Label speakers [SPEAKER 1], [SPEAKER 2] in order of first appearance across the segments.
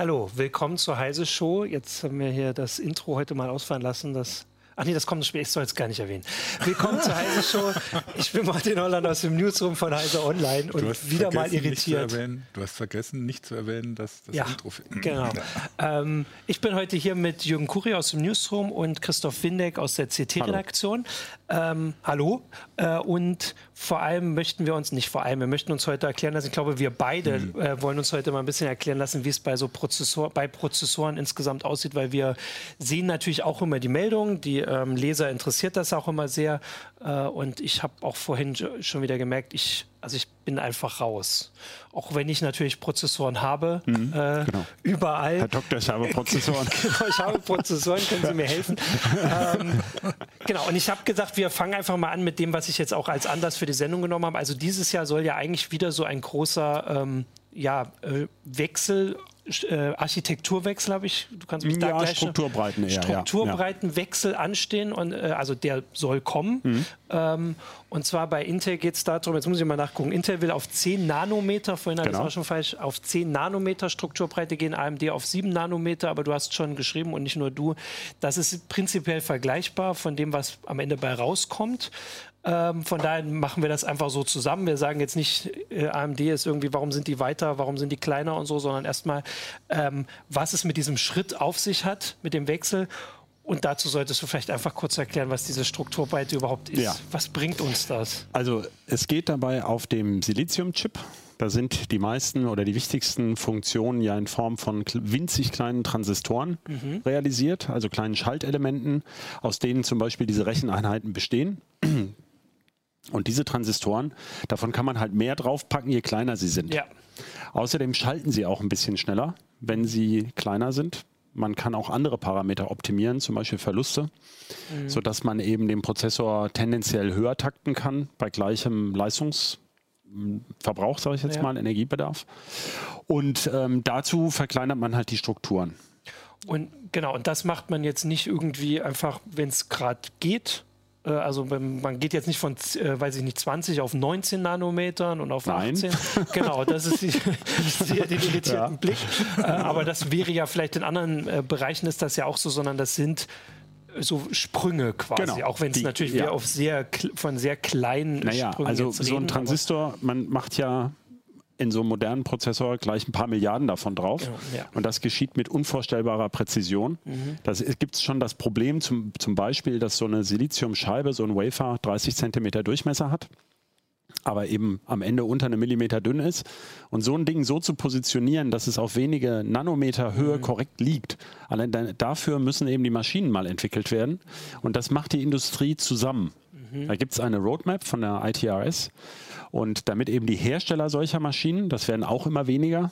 [SPEAKER 1] Hallo, willkommen zur Heise Show. Jetzt haben wir hier das Intro heute mal ausfallen lassen. Das Ach nee, das kommt später. Ich soll es gar nicht erwähnen. Willkommen zur Heise Show. Ich bin Martin Holland aus dem Newsroom von Heise Online und wieder mal irritiert.
[SPEAKER 2] du hast vergessen, nicht zu erwähnen, dass das
[SPEAKER 1] ja,
[SPEAKER 2] Intro.
[SPEAKER 1] Genau. Ähm, ich bin heute hier mit Jürgen Kuri aus dem Newsroom und Christoph Windeck aus der CT-Redaktion. Hallo. Ähm, hallo. Äh, und vor allem möchten wir uns, nicht vor allem, wir möchten uns heute erklären lassen, ich glaube, wir beide mhm. äh, wollen uns heute mal ein bisschen erklären lassen, wie es bei so Prozessor, bei Prozessoren insgesamt aussieht, weil wir sehen natürlich auch immer die Meldungen, die ähm, Leser interessiert das auch immer sehr. Äh, und ich habe auch vorhin schon wieder gemerkt, ich, also ich bin einfach raus. Auch wenn ich natürlich Prozessoren habe, mhm, äh, genau. überall.
[SPEAKER 3] Herr Doktor, ich habe Prozessoren.
[SPEAKER 1] genau, ich habe Prozessoren, können Sie mir helfen? ähm, genau, und ich habe gesagt, wir fangen einfach mal an mit dem, was ich jetzt auch als Anlass für die Sendung genommen habe. Also dieses Jahr soll ja eigentlich wieder so ein großer ähm, ja, äh, Wechsel äh, Architekturwechsel habe ich, du kannst mich ja, da gleich
[SPEAKER 3] Strukturbreiten eher,
[SPEAKER 1] Strukturbreitenwechsel ja. anstehen und äh, also der soll kommen. Mhm. Ähm, und zwar bei Intel geht es darum, jetzt muss ich mal nachgucken, Intel will auf 10 Nanometer, vorhin genau. habe ich es auch schon falsch, auf 10 Nanometer Strukturbreite gehen, AMD auf 7 Nanometer, aber du hast schon geschrieben und nicht nur du, das ist prinzipiell vergleichbar von dem, was am Ende bei rauskommt. Ähm, von daher machen wir das einfach so zusammen. Wir sagen jetzt nicht, äh, AMD ist irgendwie, warum sind die weiter, warum sind die kleiner und so, sondern erstmal, ähm, was es mit diesem Schritt auf sich hat, mit dem Wechsel. Und dazu solltest du vielleicht einfach kurz erklären, was diese Strukturbreite überhaupt ist. Ja. Was bringt uns das?
[SPEAKER 3] Also es geht dabei auf dem Silizium-Chip. Da sind die meisten oder die wichtigsten Funktionen ja in Form von winzig kleinen Transistoren mhm. realisiert, also kleinen Schaltelementen, aus denen zum Beispiel diese Recheneinheiten bestehen. Und diese Transistoren, davon kann man halt mehr draufpacken, je kleiner sie sind. Ja. Außerdem schalten sie auch ein bisschen schneller, wenn sie kleiner sind. Man kann auch andere Parameter optimieren, zum Beispiel Verluste, mhm. sodass man eben den Prozessor tendenziell höher takten kann bei gleichem Leistungsverbrauch, sage ich jetzt ja. mal, Energiebedarf. Und ähm, dazu verkleinert man halt die Strukturen.
[SPEAKER 1] Und genau, und das macht man jetzt nicht irgendwie einfach, wenn es gerade geht, also man geht jetzt nicht von, äh, weiß ich nicht, 20 auf 19 Nanometern und auf Nein. 18. Genau, das ist die, sehe den irritierten ja. Blick. Äh, aber das wäre ja vielleicht in anderen Bereichen ist das ja auch so, sondern das sind so Sprünge quasi, genau. auch wenn es natürlich ja. auf sehr von sehr kleinen
[SPEAKER 3] naja,
[SPEAKER 1] Sprüngen
[SPEAKER 3] also so ein Transistor, man macht ja in so einem modernen Prozessor gleich ein paar Milliarden davon drauf. Ja. Und das geschieht mit unvorstellbarer Präzision. Mhm. Da gibt es schon das Problem, zum, zum Beispiel, dass so eine Siliziumscheibe, so ein Wafer 30 Zentimeter Durchmesser hat aber eben am Ende unter einem Millimeter dünn ist. Und so ein Ding so zu positionieren, dass es auf wenige Nanometer Höhe mhm. korrekt liegt, allein dafür müssen eben die Maschinen mal entwickelt werden. Und das macht die Industrie zusammen. Mhm. Da gibt es eine Roadmap von der ITRS. Und damit eben die Hersteller solcher Maschinen, das werden auch immer weniger,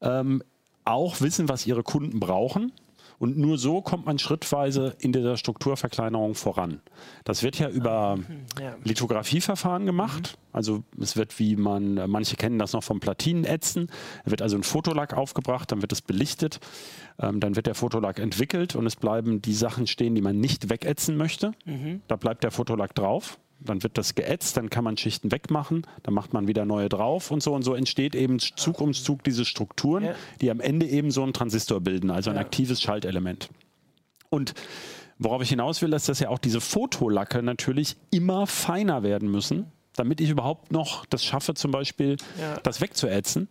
[SPEAKER 3] ähm, auch wissen, was ihre Kunden brauchen. Und nur so kommt man schrittweise in dieser Strukturverkleinerung voran. Das wird ja über ja. Lithografieverfahren gemacht. Mhm. Also es wird, wie man, manche kennen das noch vom Platinenätzen, wird also ein Fotolack aufgebracht, dann wird es belichtet, ähm, dann wird der Fotolack entwickelt und es bleiben die Sachen stehen, die man nicht wegätzen möchte. Mhm. Da bleibt der Fotolack drauf dann wird das geätzt, dann kann man Schichten wegmachen, dann macht man wieder neue drauf und so und so entsteht eben Zug um Zug diese Strukturen, ja. die am Ende eben so einen Transistor bilden, also ein ja. aktives Schaltelement. Und worauf ich hinaus will, ist, dass ja auch diese Fotolacke natürlich immer feiner werden müssen damit ich überhaupt noch das schaffe, zum Beispiel ja. das wegzuätzen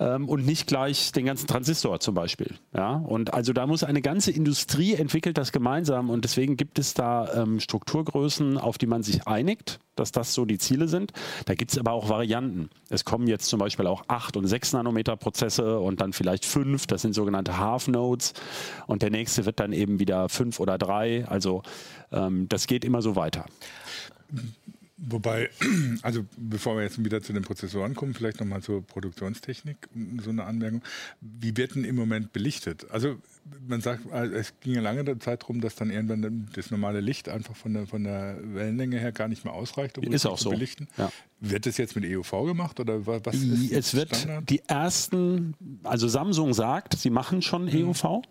[SPEAKER 3] ähm, und nicht gleich den ganzen Transistor zum Beispiel. Ja? Und also da muss eine ganze Industrie entwickelt das gemeinsam und deswegen gibt es da ähm, Strukturgrößen, auf die man sich einigt, dass das so die Ziele sind. Da gibt es aber auch Varianten. Es kommen jetzt zum Beispiel auch 8 und 6 Nanometer Prozesse und dann vielleicht 5, das sind sogenannte Half Nodes und der nächste wird dann eben wieder 5 oder 3. Also ähm, das geht immer so weiter.
[SPEAKER 2] Wobei, also bevor wir jetzt wieder zu den Prozessoren kommen, vielleicht nochmal zur Produktionstechnik, so eine Anmerkung. Wie wird denn im Moment belichtet? Also man sagt, es ging ja lange Zeit darum, dass dann irgendwann das normale Licht einfach von der, von der Wellenlänge her gar nicht mehr ausreicht,
[SPEAKER 3] um ist auch zu so.
[SPEAKER 2] belichten. Ja. Wird das jetzt mit EUV gemacht oder was
[SPEAKER 3] ist Es wird Standard? die ersten, also Samsung sagt, sie machen schon mhm. EUV.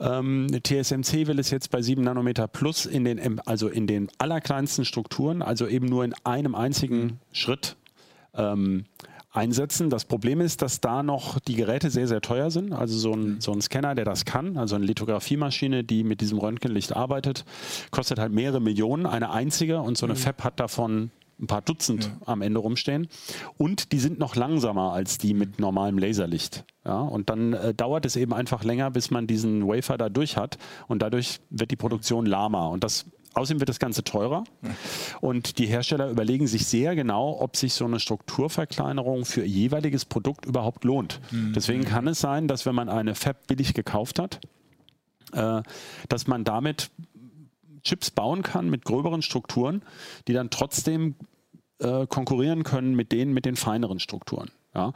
[SPEAKER 3] Ähm, TSMC will es jetzt bei 7 Nanometer plus in den, also in den allerkleinsten Strukturen, also eben nur in einem einzigen Schritt ähm, einsetzen. Das Problem ist, dass da noch die Geräte sehr, sehr teuer sind. Also so ein, so ein Scanner, der das kann, also eine Lithografiemaschine, die mit diesem Röntgenlicht arbeitet, kostet halt mehrere Millionen, eine einzige und so eine mhm. Fab hat davon ein paar Dutzend ja. am Ende rumstehen. Und die sind noch langsamer als die mit normalem Laserlicht. Ja, und dann äh, dauert es eben einfach länger, bis man diesen Wafer da durch hat. Und dadurch wird die Produktion lahmer. Und das Außerdem wird das Ganze teurer und die Hersteller überlegen sich sehr genau, ob sich so eine Strukturverkleinerung für ihr jeweiliges Produkt überhaupt lohnt. Mhm. Deswegen kann es sein, dass wenn man eine Fab billig gekauft hat, äh, dass man damit Chips bauen kann mit gröberen Strukturen, die dann trotzdem äh, konkurrieren können mit denen mit den feineren Strukturen. Ja. Mhm.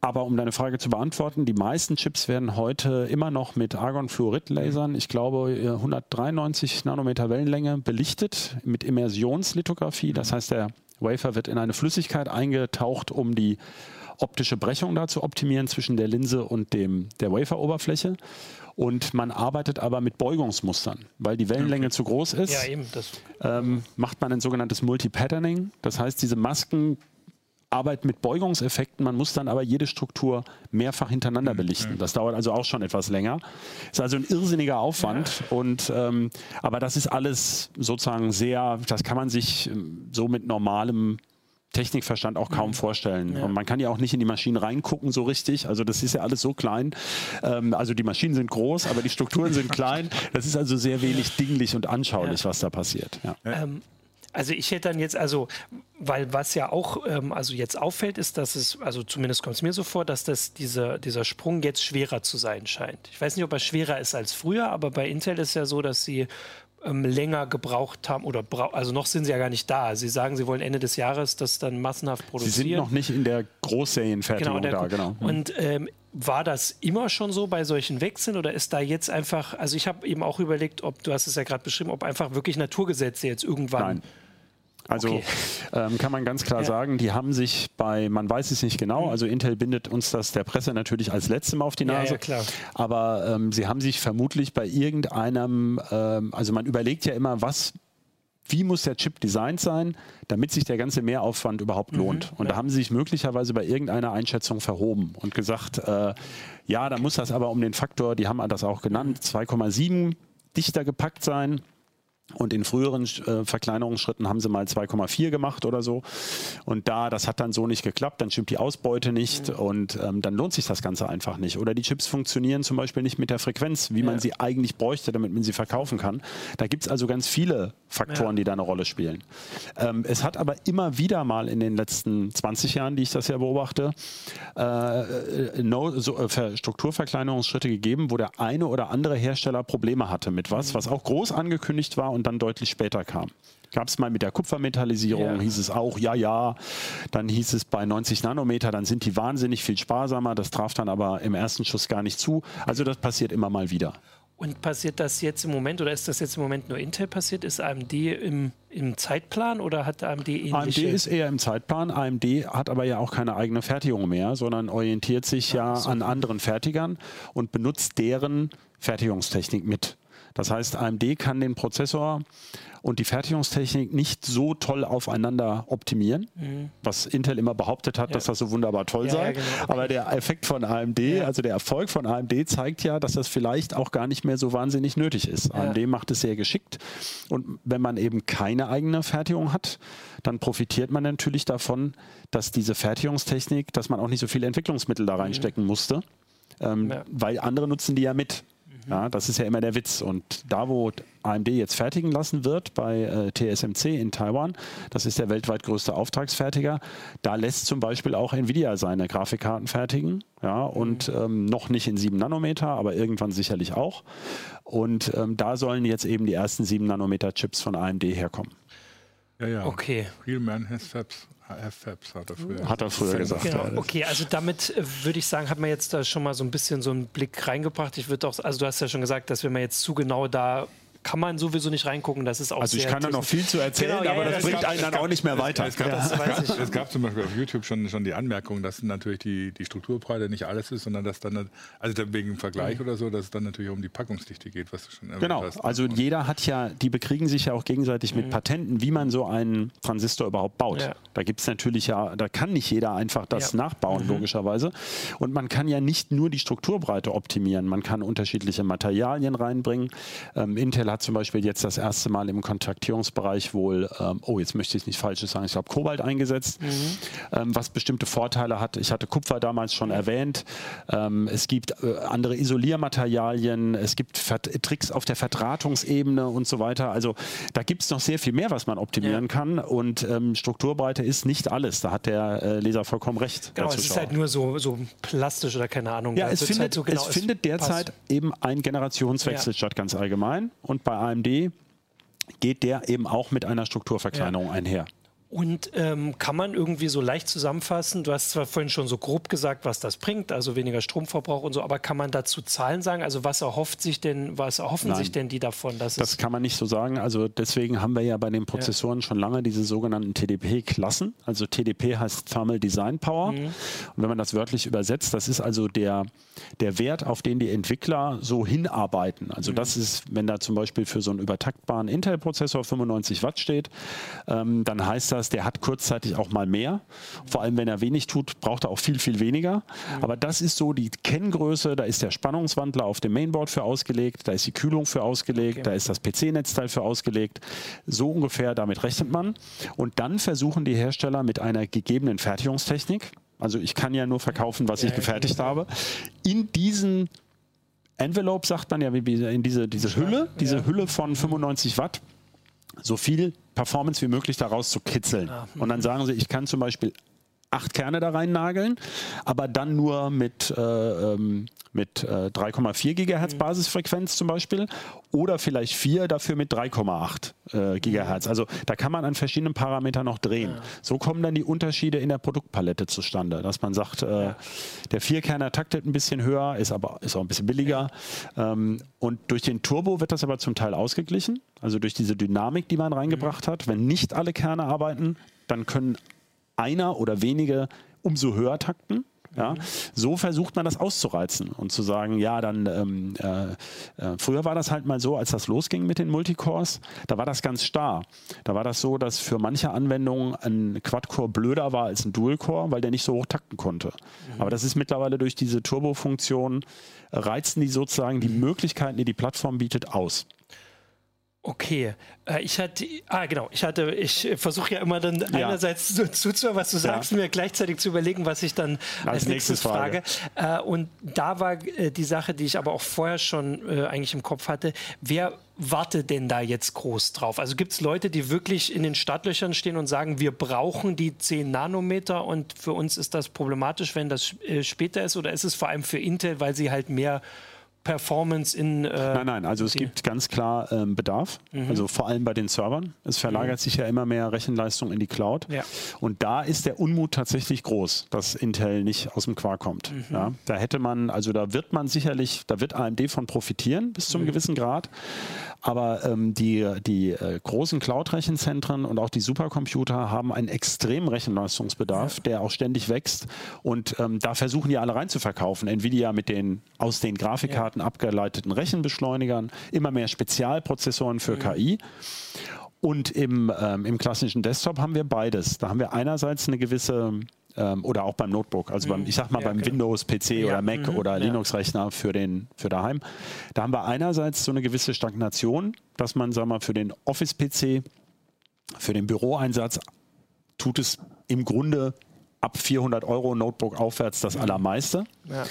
[SPEAKER 3] Aber um deine Frage zu beantworten, die meisten Chips werden heute immer noch mit Argon-Fluorid-Lasern, ich glaube 193 Nanometer Wellenlänge, belichtet mit Immersionslithografie. Das heißt, der Wafer wird in eine Flüssigkeit eingetaucht, um die optische Brechung da zu optimieren zwischen der Linse und dem, der Wafer-Oberfläche. Und man arbeitet aber mit Beugungsmustern, weil die Wellenlänge okay. zu groß ist. Ja, eben. Das ähm, macht man ein sogenanntes Multi-Patterning. Das heißt, diese Masken Arbeit mit Beugungseffekten. Man muss dann aber jede Struktur mehrfach hintereinander mhm. belichten. Das dauert also auch schon etwas länger. Ist also ein irrsinniger Aufwand. Ja. Und, ähm, aber das ist alles sozusagen sehr, das kann man sich ähm, so mit normalem Technikverstand auch kaum mhm. vorstellen. Ja. Und man kann ja auch nicht in die Maschinen reingucken so richtig. Also das ist ja alles so klein. Ähm, also die Maschinen sind groß, aber die Strukturen sind klein. Das ist also sehr wenig dinglich und anschaulich, ja. was da passiert. Ja.
[SPEAKER 1] Ähm, also ich hätte dann jetzt, also, weil was ja auch ähm, also jetzt auffällt, ist, dass es, also zumindest kommt es mir so vor, dass das dieser, dieser Sprung jetzt schwerer zu sein scheint. Ich weiß nicht, ob er schwerer ist als früher, aber bei Intel ist ja so, dass sie ähm, länger gebraucht haben oder also noch sind sie ja gar nicht da. Sie sagen, sie wollen Ende des Jahres das dann massenhaft produzieren.
[SPEAKER 3] Sie sind noch nicht in der Großserienfertigung genau, da, genau.
[SPEAKER 1] Und ähm, war das immer schon so bei solchen Wechseln oder ist da jetzt einfach, also ich habe eben auch überlegt, ob, du hast es ja gerade beschrieben, ob einfach wirklich Naturgesetze jetzt irgendwann
[SPEAKER 3] Nein. Also okay. ähm, kann man ganz klar ja. sagen, die haben sich bei, man weiß es nicht genau, mhm. also Intel bindet uns das der Presse natürlich als letztem auf die Nase, ja, ja, aber ähm, sie haben sich vermutlich bei irgendeinem, ähm, also man überlegt ja immer, was wie muss der Chip designt sein, damit sich der ganze Mehraufwand überhaupt mhm, lohnt. Und ja. da haben sie sich möglicherweise bei irgendeiner Einschätzung verhoben und gesagt, äh, ja, da muss das aber um den Faktor, die haben das auch genannt, 2,7 dichter gepackt sein. Und in früheren äh, Verkleinerungsschritten haben sie mal 2,4 gemacht oder so. Und da, das hat dann so nicht geklappt, dann stimmt die Ausbeute nicht mhm. und ähm, dann lohnt sich das Ganze einfach nicht. Oder die Chips funktionieren zum Beispiel nicht mit der Frequenz, wie ja. man sie eigentlich bräuchte, damit man sie verkaufen kann. Da gibt es also ganz viele Faktoren, ja. die da eine Rolle spielen. Ähm, es hat aber immer wieder mal in den letzten 20 Jahren, die ich das ja beobachte, äh, äh no, so, äh, Strukturverkleinerungsschritte gegeben, wo der eine oder andere Hersteller Probleme hatte mit was, mhm. was auch groß angekündigt war und dann deutlich später kam. Gab es mal mit der Kupfermetallisierung, ja. hieß es auch, ja, ja. Dann hieß es bei 90 Nanometer, dann sind die wahnsinnig viel sparsamer. Das traf dann aber im ersten Schuss gar nicht zu. Also das passiert immer mal wieder.
[SPEAKER 1] Und passiert das jetzt im Moment oder ist das jetzt im Moment nur Intel passiert? Ist AMD im, im Zeitplan oder hat AMD ähnliche?
[SPEAKER 3] AMD ist eher im Zeitplan. AMD hat aber ja auch keine eigene Fertigung mehr, sondern orientiert sich ja, ja so. an anderen Fertigern und benutzt deren Fertigungstechnik mit. Das heißt, AMD kann den Prozessor und die Fertigungstechnik nicht so toll aufeinander optimieren, mhm. was Intel immer behauptet hat, ja. dass das so wunderbar toll ja, sei. Ja, genau. Aber der Effekt von AMD, also der Erfolg von AMD zeigt ja, dass das vielleicht auch gar nicht mehr so wahnsinnig nötig ist. AMD macht es sehr geschickt und wenn man eben keine eigene Fertigung hat, dann profitiert man natürlich davon, dass diese Fertigungstechnik, dass man auch nicht so viele Entwicklungsmittel da reinstecken mhm. musste, ähm, weil andere nutzen die ja mit. Ja, das ist ja immer der Witz. Und da, wo AMD jetzt fertigen lassen wird bei äh, TSMC in Taiwan, das ist der weltweit größte Auftragsfertiger, da lässt zum Beispiel auch Nvidia seine Grafikkarten fertigen. Ja, und mhm. ähm, noch nicht in 7 Nanometer, aber irgendwann sicherlich auch. Und ähm, da sollen jetzt eben die ersten 7 Nanometer Chips von AMD herkommen.
[SPEAKER 2] Ja, ja.
[SPEAKER 1] Okay.
[SPEAKER 2] Real man has fabs. FFAPS
[SPEAKER 3] hat er früher, hat er früher gesagt.
[SPEAKER 1] Genau. Okay, also damit äh, würde ich sagen, hat man jetzt da schon mal so ein bisschen so einen Blick reingebracht. Ich würde auch, also du hast ja schon gesagt, dass wenn man jetzt zu genau da kann man sowieso nicht reingucken. Das ist auch
[SPEAKER 3] Also ich kann da noch viel zu erzählen, genau, aber ja, das bringt einen dann auch nicht mehr weiter.
[SPEAKER 2] Es, gab, ja. es gab zum Beispiel auf YouTube schon, schon die Anmerkung, dass natürlich die, die Strukturbreite nicht alles ist, sondern dass dann, also wegen Vergleich mhm. oder so, dass es dann natürlich um die Packungsdichte geht, was du schon
[SPEAKER 3] erwähnt genau. hast. Genau, also jeder hat ja, die bekriegen sich ja auch gegenseitig mhm. mit Patenten, wie man so einen Transistor überhaupt baut. Ja. Da gibt es natürlich ja, da kann nicht jeder einfach das nachbauen, mhm. logischerweise. Und man kann ja nicht nur die Strukturbreite optimieren, man kann unterschiedliche Materialien reinbringen. Ähm, Intel hat zum Beispiel jetzt das erste Mal im Kontaktierungsbereich wohl, ähm, oh, jetzt möchte ich nicht Falsches sagen, ich glaube Kobalt eingesetzt, mhm. ähm, was bestimmte Vorteile hat. Ich hatte Kupfer damals schon erwähnt. Ähm, es gibt äh, andere Isoliermaterialien, es gibt Vert Tricks auf der Verdrahtungsebene und so weiter. Also da gibt es noch sehr viel mehr, was man optimieren ja. kann. Und ähm, Strukturbreite ist nicht alles. Da hat der äh, Leser vollkommen recht.
[SPEAKER 1] Genau, es ist halt nur so, so plastisch oder keine Ahnung.
[SPEAKER 3] Ja, es findet, halt so genau, es findet derzeit passt. eben ein Generationswechsel ja. statt, ganz allgemein. Und bei AMD geht der eben auch mit einer Strukturverkleinerung ja. einher.
[SPEAKER 1] Und ähm, kann man irgendwie so leicht zusammenfassen, du hast zwar vorhin schon so grob gesagt, was das bringt, also weniger Stromverbrauch und so, aber kann man dazu Zahlen sagen? Also was erhofft sich denn, was erhoffen Nein, sich denn die davon?
[SPEAKER 3] das kann man nicht so sagen. Also deswegen haben wir ja bei den Prozessoren ja. schon lange diese sogenannten TDP-Klassen. Also TDP heißt Thermal Design Power. Mhm. Und wenn man das wörtlich übersetzt, das ist also der, der Wert, auf den die Entwickler so hinarbeiten. Also mhm. das ist, wenn da zum Beispiel für so einen übertaktbaren Intel-Prozessor 95 Watt steht, ähm, dann heißt das, das, der hat kurzzeitig auch mal mehr. Vor allem, wenn er wenig tut, braucht er auch viel, viel weniger. Mhm. Aber das ist so die Kenngröße. Da ist der Spannungswandler auf dem Mainboard für ausgelegt, da ist die Kühlung für ausgelegt, okay. da ist das PC-Netzteil für ausgelegt. So ungefähr, damit rechnet man. Und dann versuchen die Hersteller mit einer gegebenen Fertigungstechnik, also ich kann ja nur verkaufen, was ich gefertigt habe, in diesen Envelope sagt man ja, in diese, diese Hülle, diese Hülle von 95 Watt, so viel Performance wie möglich daraus zu kitzeln. Ja. Und dann sagen sie, ich kann zum Beispiel acht Kerne da rein nageln, aber dann nur mit, äh, ähm, mit äh, 3,4 Gigahertz mhm. Basisfrequenz zum Beispiel oder vielleicht vier, dafür mit 3,8 äh, Gigahertz. Also da kann man an verschiedenen Parametern noch drehen. Ja. So kommen dann die Unterschiede in der Produktpalette zustande, dass man sagt, äh, ja. der Vierkerner taktet ein bisschen höher, ist aber ist auch ein bisschen billiger. Ähm, und durch den Turbo wird das aber zum Teil ausgeglichen, also durch diese Dynamik, die man reingebracht mhm. hat. Wenn nicht alle Kerne arbeiten, dann können einer oder wenige umso höher takten. Ja, so versucht man das auszureizen und zu sagen, ja, dann ähm, äh, äh, früher war das halt mal so, als das losging mit den Multicores, da war das ganz starr. Da war das so, dass für manche Anwendungen ein Quad-Core blöder war als ein Dual-Core, weil der nicht so hoch takten konnte. Mhm. Aber das ist mittlerweile durch diese Turbo-Funktion, reizen die sozusagen die Möglichkeiten, die die Plattform bietet, aus.
[SPEAKER 1] Okay, äh, ich hatte, ah genau, ich hatte, ich versuche ja immer dann ja. einerseits so, zuzuhören, was du sagst, ja. mir gleichzeitig zu überlegen, was ich dann als, als nächstes frage. frage. Äh, und da war äh, die Sache, die ich aber auch vorher schon eigentlich im Kopf hatte, wer wartet denn da jetzt groß drauf? Also gibt es Leute, die wirklich in den Startlöchern stehen und sagen, wir brauchen die 10 Nanometer und für uns ist das problematisch, wenn das später ist? Oder ist es vor allem für Intel, weil sie halt mehr Performance in.
[SPEAKER 3] Äh, nein, nein, also es gibt ganz klar ähm, Bedarf, mhm. also vor allem bei den Servern. Es verlagert mhm. sich ja immer mehr Rechenleistung in die Cloud. Ja. Und da ist der Unmut tatsächlich groß, dass Intel nicht aus dem Quark kommt. Mhm. Ja, da hätte man, also da wird man sicherlich, da wird AMD von profitieren bis zu einem mhm. gewissen Grad. Aber ähm, die, die äh, großen Cloud-Rechenzentren und auch die Supercomputer haben einen extremen Rechenleistungsbedarf, ja. der auch ständig wächst. Und ähm, da versuchen die alle rein zu verkaufen. Nvidia mit den aus den Grafikkarten ja. abgeleiteten Rechenbeschleunigern, immer mehr Spezialprozessoren für mhm. KI. Und im, ähm, im klassischen Desktop haben wir beides. Da haben wir einerseits eine gewisse ähm, oder auch beim Notebook, also beim, ich sag mal ja, beim genau. Windows PC ja. oder Mac mhm. oder Linux-Rechner für den für daheim. Da haben wir einerseits so eine gewisse Stagnation, dass man, sag mal, für den Office-PC, für den Büroeinsatz tut es im Grunde ab 400 Euro Notebook aufwärts das mhm. allermeiste. Ja.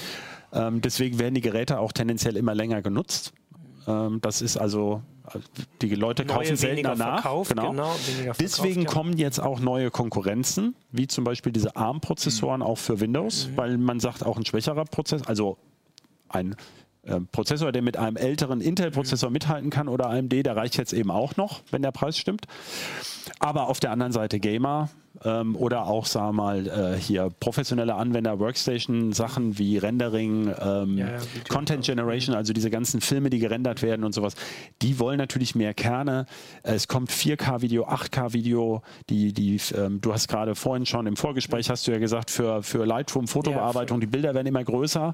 [SPEAKER 3] Ähm, deswegen werden die Geräte auch tendenziell immer länger genutzt. Ähm, das ist also die Leute Neue, kaufen seltener nach. Verkauf, genau. genau Deswegen verkauft, kommen jetzt auch neue Konkurrenzen, wie zum Beispiel diese ARM-Prozessoren mhm. auch für Windows, mhm. weil man sagt, auch ein schwächerer Prozess, also ein äh, Prozessor, der mit einem älteren Intel-Prozessor mhm. mithalten kann oder AMD, der reicht jetzt eben auch noch, wenn der Preis stimmt. Aber auf der anderen Seite Gamer, ähm, oder auch, sagen wir mal, äh, hier professionelle Anwender, Workstation-Sachen wie Rendering, ähm, ja, ja, Content Generation, also diese ganzen Filme, die gerendert werden und sowas, die wollen natürlich mehr Kerne. Es kommt 4K-Video, 8K-Video, die, die, ähm, du hast gerade vorhin schon im Vorgespräch hast du ja gesagt, für, für Lightroom, Fotobearbeitung, ja, die Bilder werden immer größer.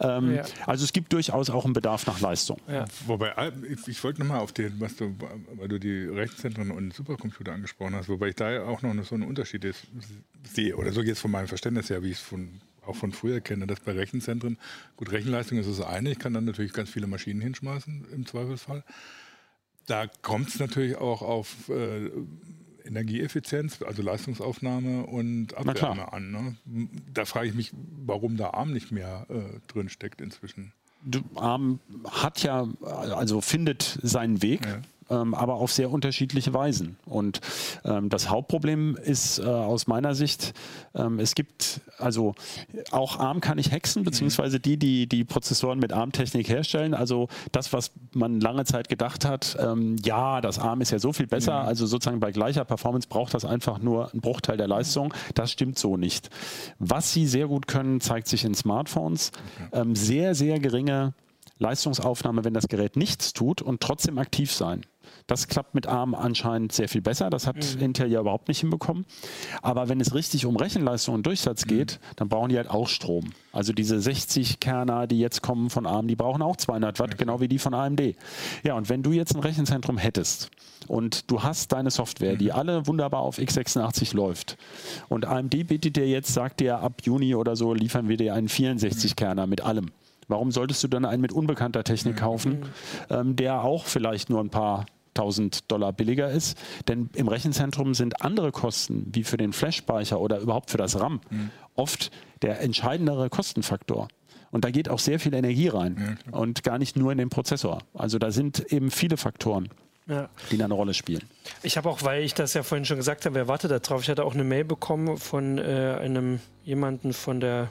[SPEAKER 3] Ähm, also es gibt durchaus auch einen Bedarf nach Leistung.
[SPEAKER 2] Wobei, äh, ich, ich wollte nochmal auf den, was du, weil du die Rechenzentren und Supercomputer angesprochen hast, wobei ich da ja auch noch so einen Unterschied ist, sehe, oder so jetzt von meinem Verständnis her, wie ich es von auch von früher kenne, dass bei Rechenzentren, gut, Rechenleistung ist das eine, ich kann dann natürlich ganz viele Maschinen hinschmeißen im Zweifelsfall. Da kommt es natürlich auch auf äh, Energieeffizienz, also Leistungsaufnahme und Abwärme an. Ne? Da frage ich mich, warum da ARM nicht mehr äh, drin steckt inzwischen.
[SPEAKER 3] ARM hat ja, also findet seinen Weg. Ja ähm, aber auf sehr unterschiedliche Weisen. Und ähm, das Hauptproblem ist äh, aus meiner Sicht, ähm, es gibt, also auch ARM kann ich hexen, beziehungsweise die, die die Prozessoren mit ARM-Technik herstellen. Also das, was man lange Zeit gedacht hat, ähm, ja, das ARM ist ja so viel besser, ja. also sozusagen bei gleicher Performance braucht das einfach nur einen Bruchteil der Leistung. Das stimmt so nicht. Was sie sehr gut können, zeigt sich in Smartphones. Okay. sehr, sehr geringe Leistungsaufnahme, wenn das Gerät nichts tut und trotzdem aktiv sein. Das klappt mit ARM anscheinend sehr viel besser. Das hat mhm. Intel ja überhaupt nicht hinbekommen. Aber wenn es richtig um Rechenleistung und Durchsatz mhm. geht, dann brauchen die halt auch Strom. Also diese 60 Kerner, die jetzt kommen von ARM, die brauchen auch 200 Watt, genau wie die von AMD. Ja, und wenn du jetzt ein Rechenzentrum hättest und du hast deine Software, die mhm. alle wunderbar auf x86 läuft und AMD bietet dir jetzt, sagt dir ab Juni oder so, liefern wir dir einen 64 Kerner mit allem. Warum solltest du dann einen mit unbekannter Technik kaufen, ähm, der auch vielleicht nur ein paar 1000 Dollar billiger ist. Denn im Rechenzentrum sind andere Kosten, wie für den Flash-Speicher oder überhaupt für das RAM, mhm. oft der entscheidendere Kostenfaktor. Und da geht auch sehr viel Energie rein ja, und gar nicht nur in den Prozessor. Also da sind eben viele Faktoren. Ja. die da eine Rolle spielen.
[SPEAKER 1] Ich habe auch, weil ich das ja vorhin schon gesagt habe, wer wartet da drauf? Ich hatte auch eine Mail bekommen von äh, einem jemanden von der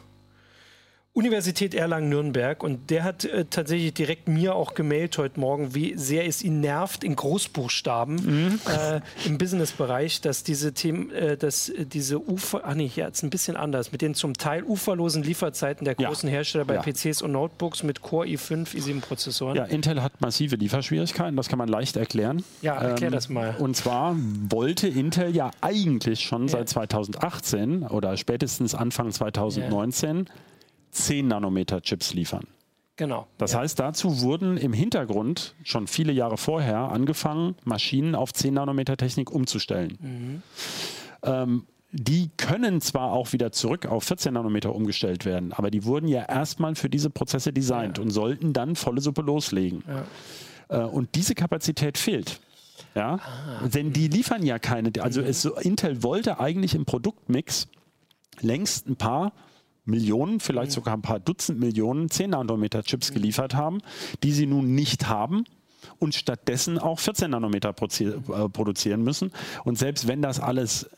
[SPEAKER 1] Universität Erlangen-Nürnberg und der hat äh, tatsächlich direkt mir auch gemailt heute Morgen, wie sehr es ihn nervt in Großbuchstaben mhm. äh, im Businessbereich, dass diese Themen, äh, dass diese Ufer, ah nee, jetzt ein bisschen anders, mit den zum Teil uferlosen Lieferzeiten der großen ja. Hersteller bei ja. PCs und Notebooks mit Core i5, i7 Prozessoren.
[SPEAKER 3] Ja, Intel hat massive Lieferschwierigkeiten, das kann man leicht erklären.
[SPEAKER 1] Ja, erklär ähm, das mal.
[SPEAKER 3] Und zwar wollte Intel ja eigentlich schon ja. seit 2018 oder spätestens Anfang 2019 10 Nanometer Chips liefern.
[SPEAKER 1] Genau.
[SPEAKER 3] Das ja. heißt, dazu wurden im Hintergrund schon viele Jahre vorher angefangen, Maschinen auf 10 Nanometer Technik umzustellen. Mhm. Ähm, die können zwar auch wieder zurück auf 14 Nanometer umgestellt werden, aber die wurden ja erstmal für diese Prozesse designt ja. und sollten dann volle Suppe loslegen. Ja. Äh, und diese Kapazität fehlt. Ja? Ah. Denn die liefern ja keine. Also mhm. es, Intel wollte eigentlich im Produktmix längst ein paar Millionen, vielleicht sogar ein paar Dutzend Millionen 10 Nanometer Chips geliefert haben, die sie nun nicht haben und stattdessen auch 14 Nanometer äh, produzieren müssen. Und selbst wenn das alles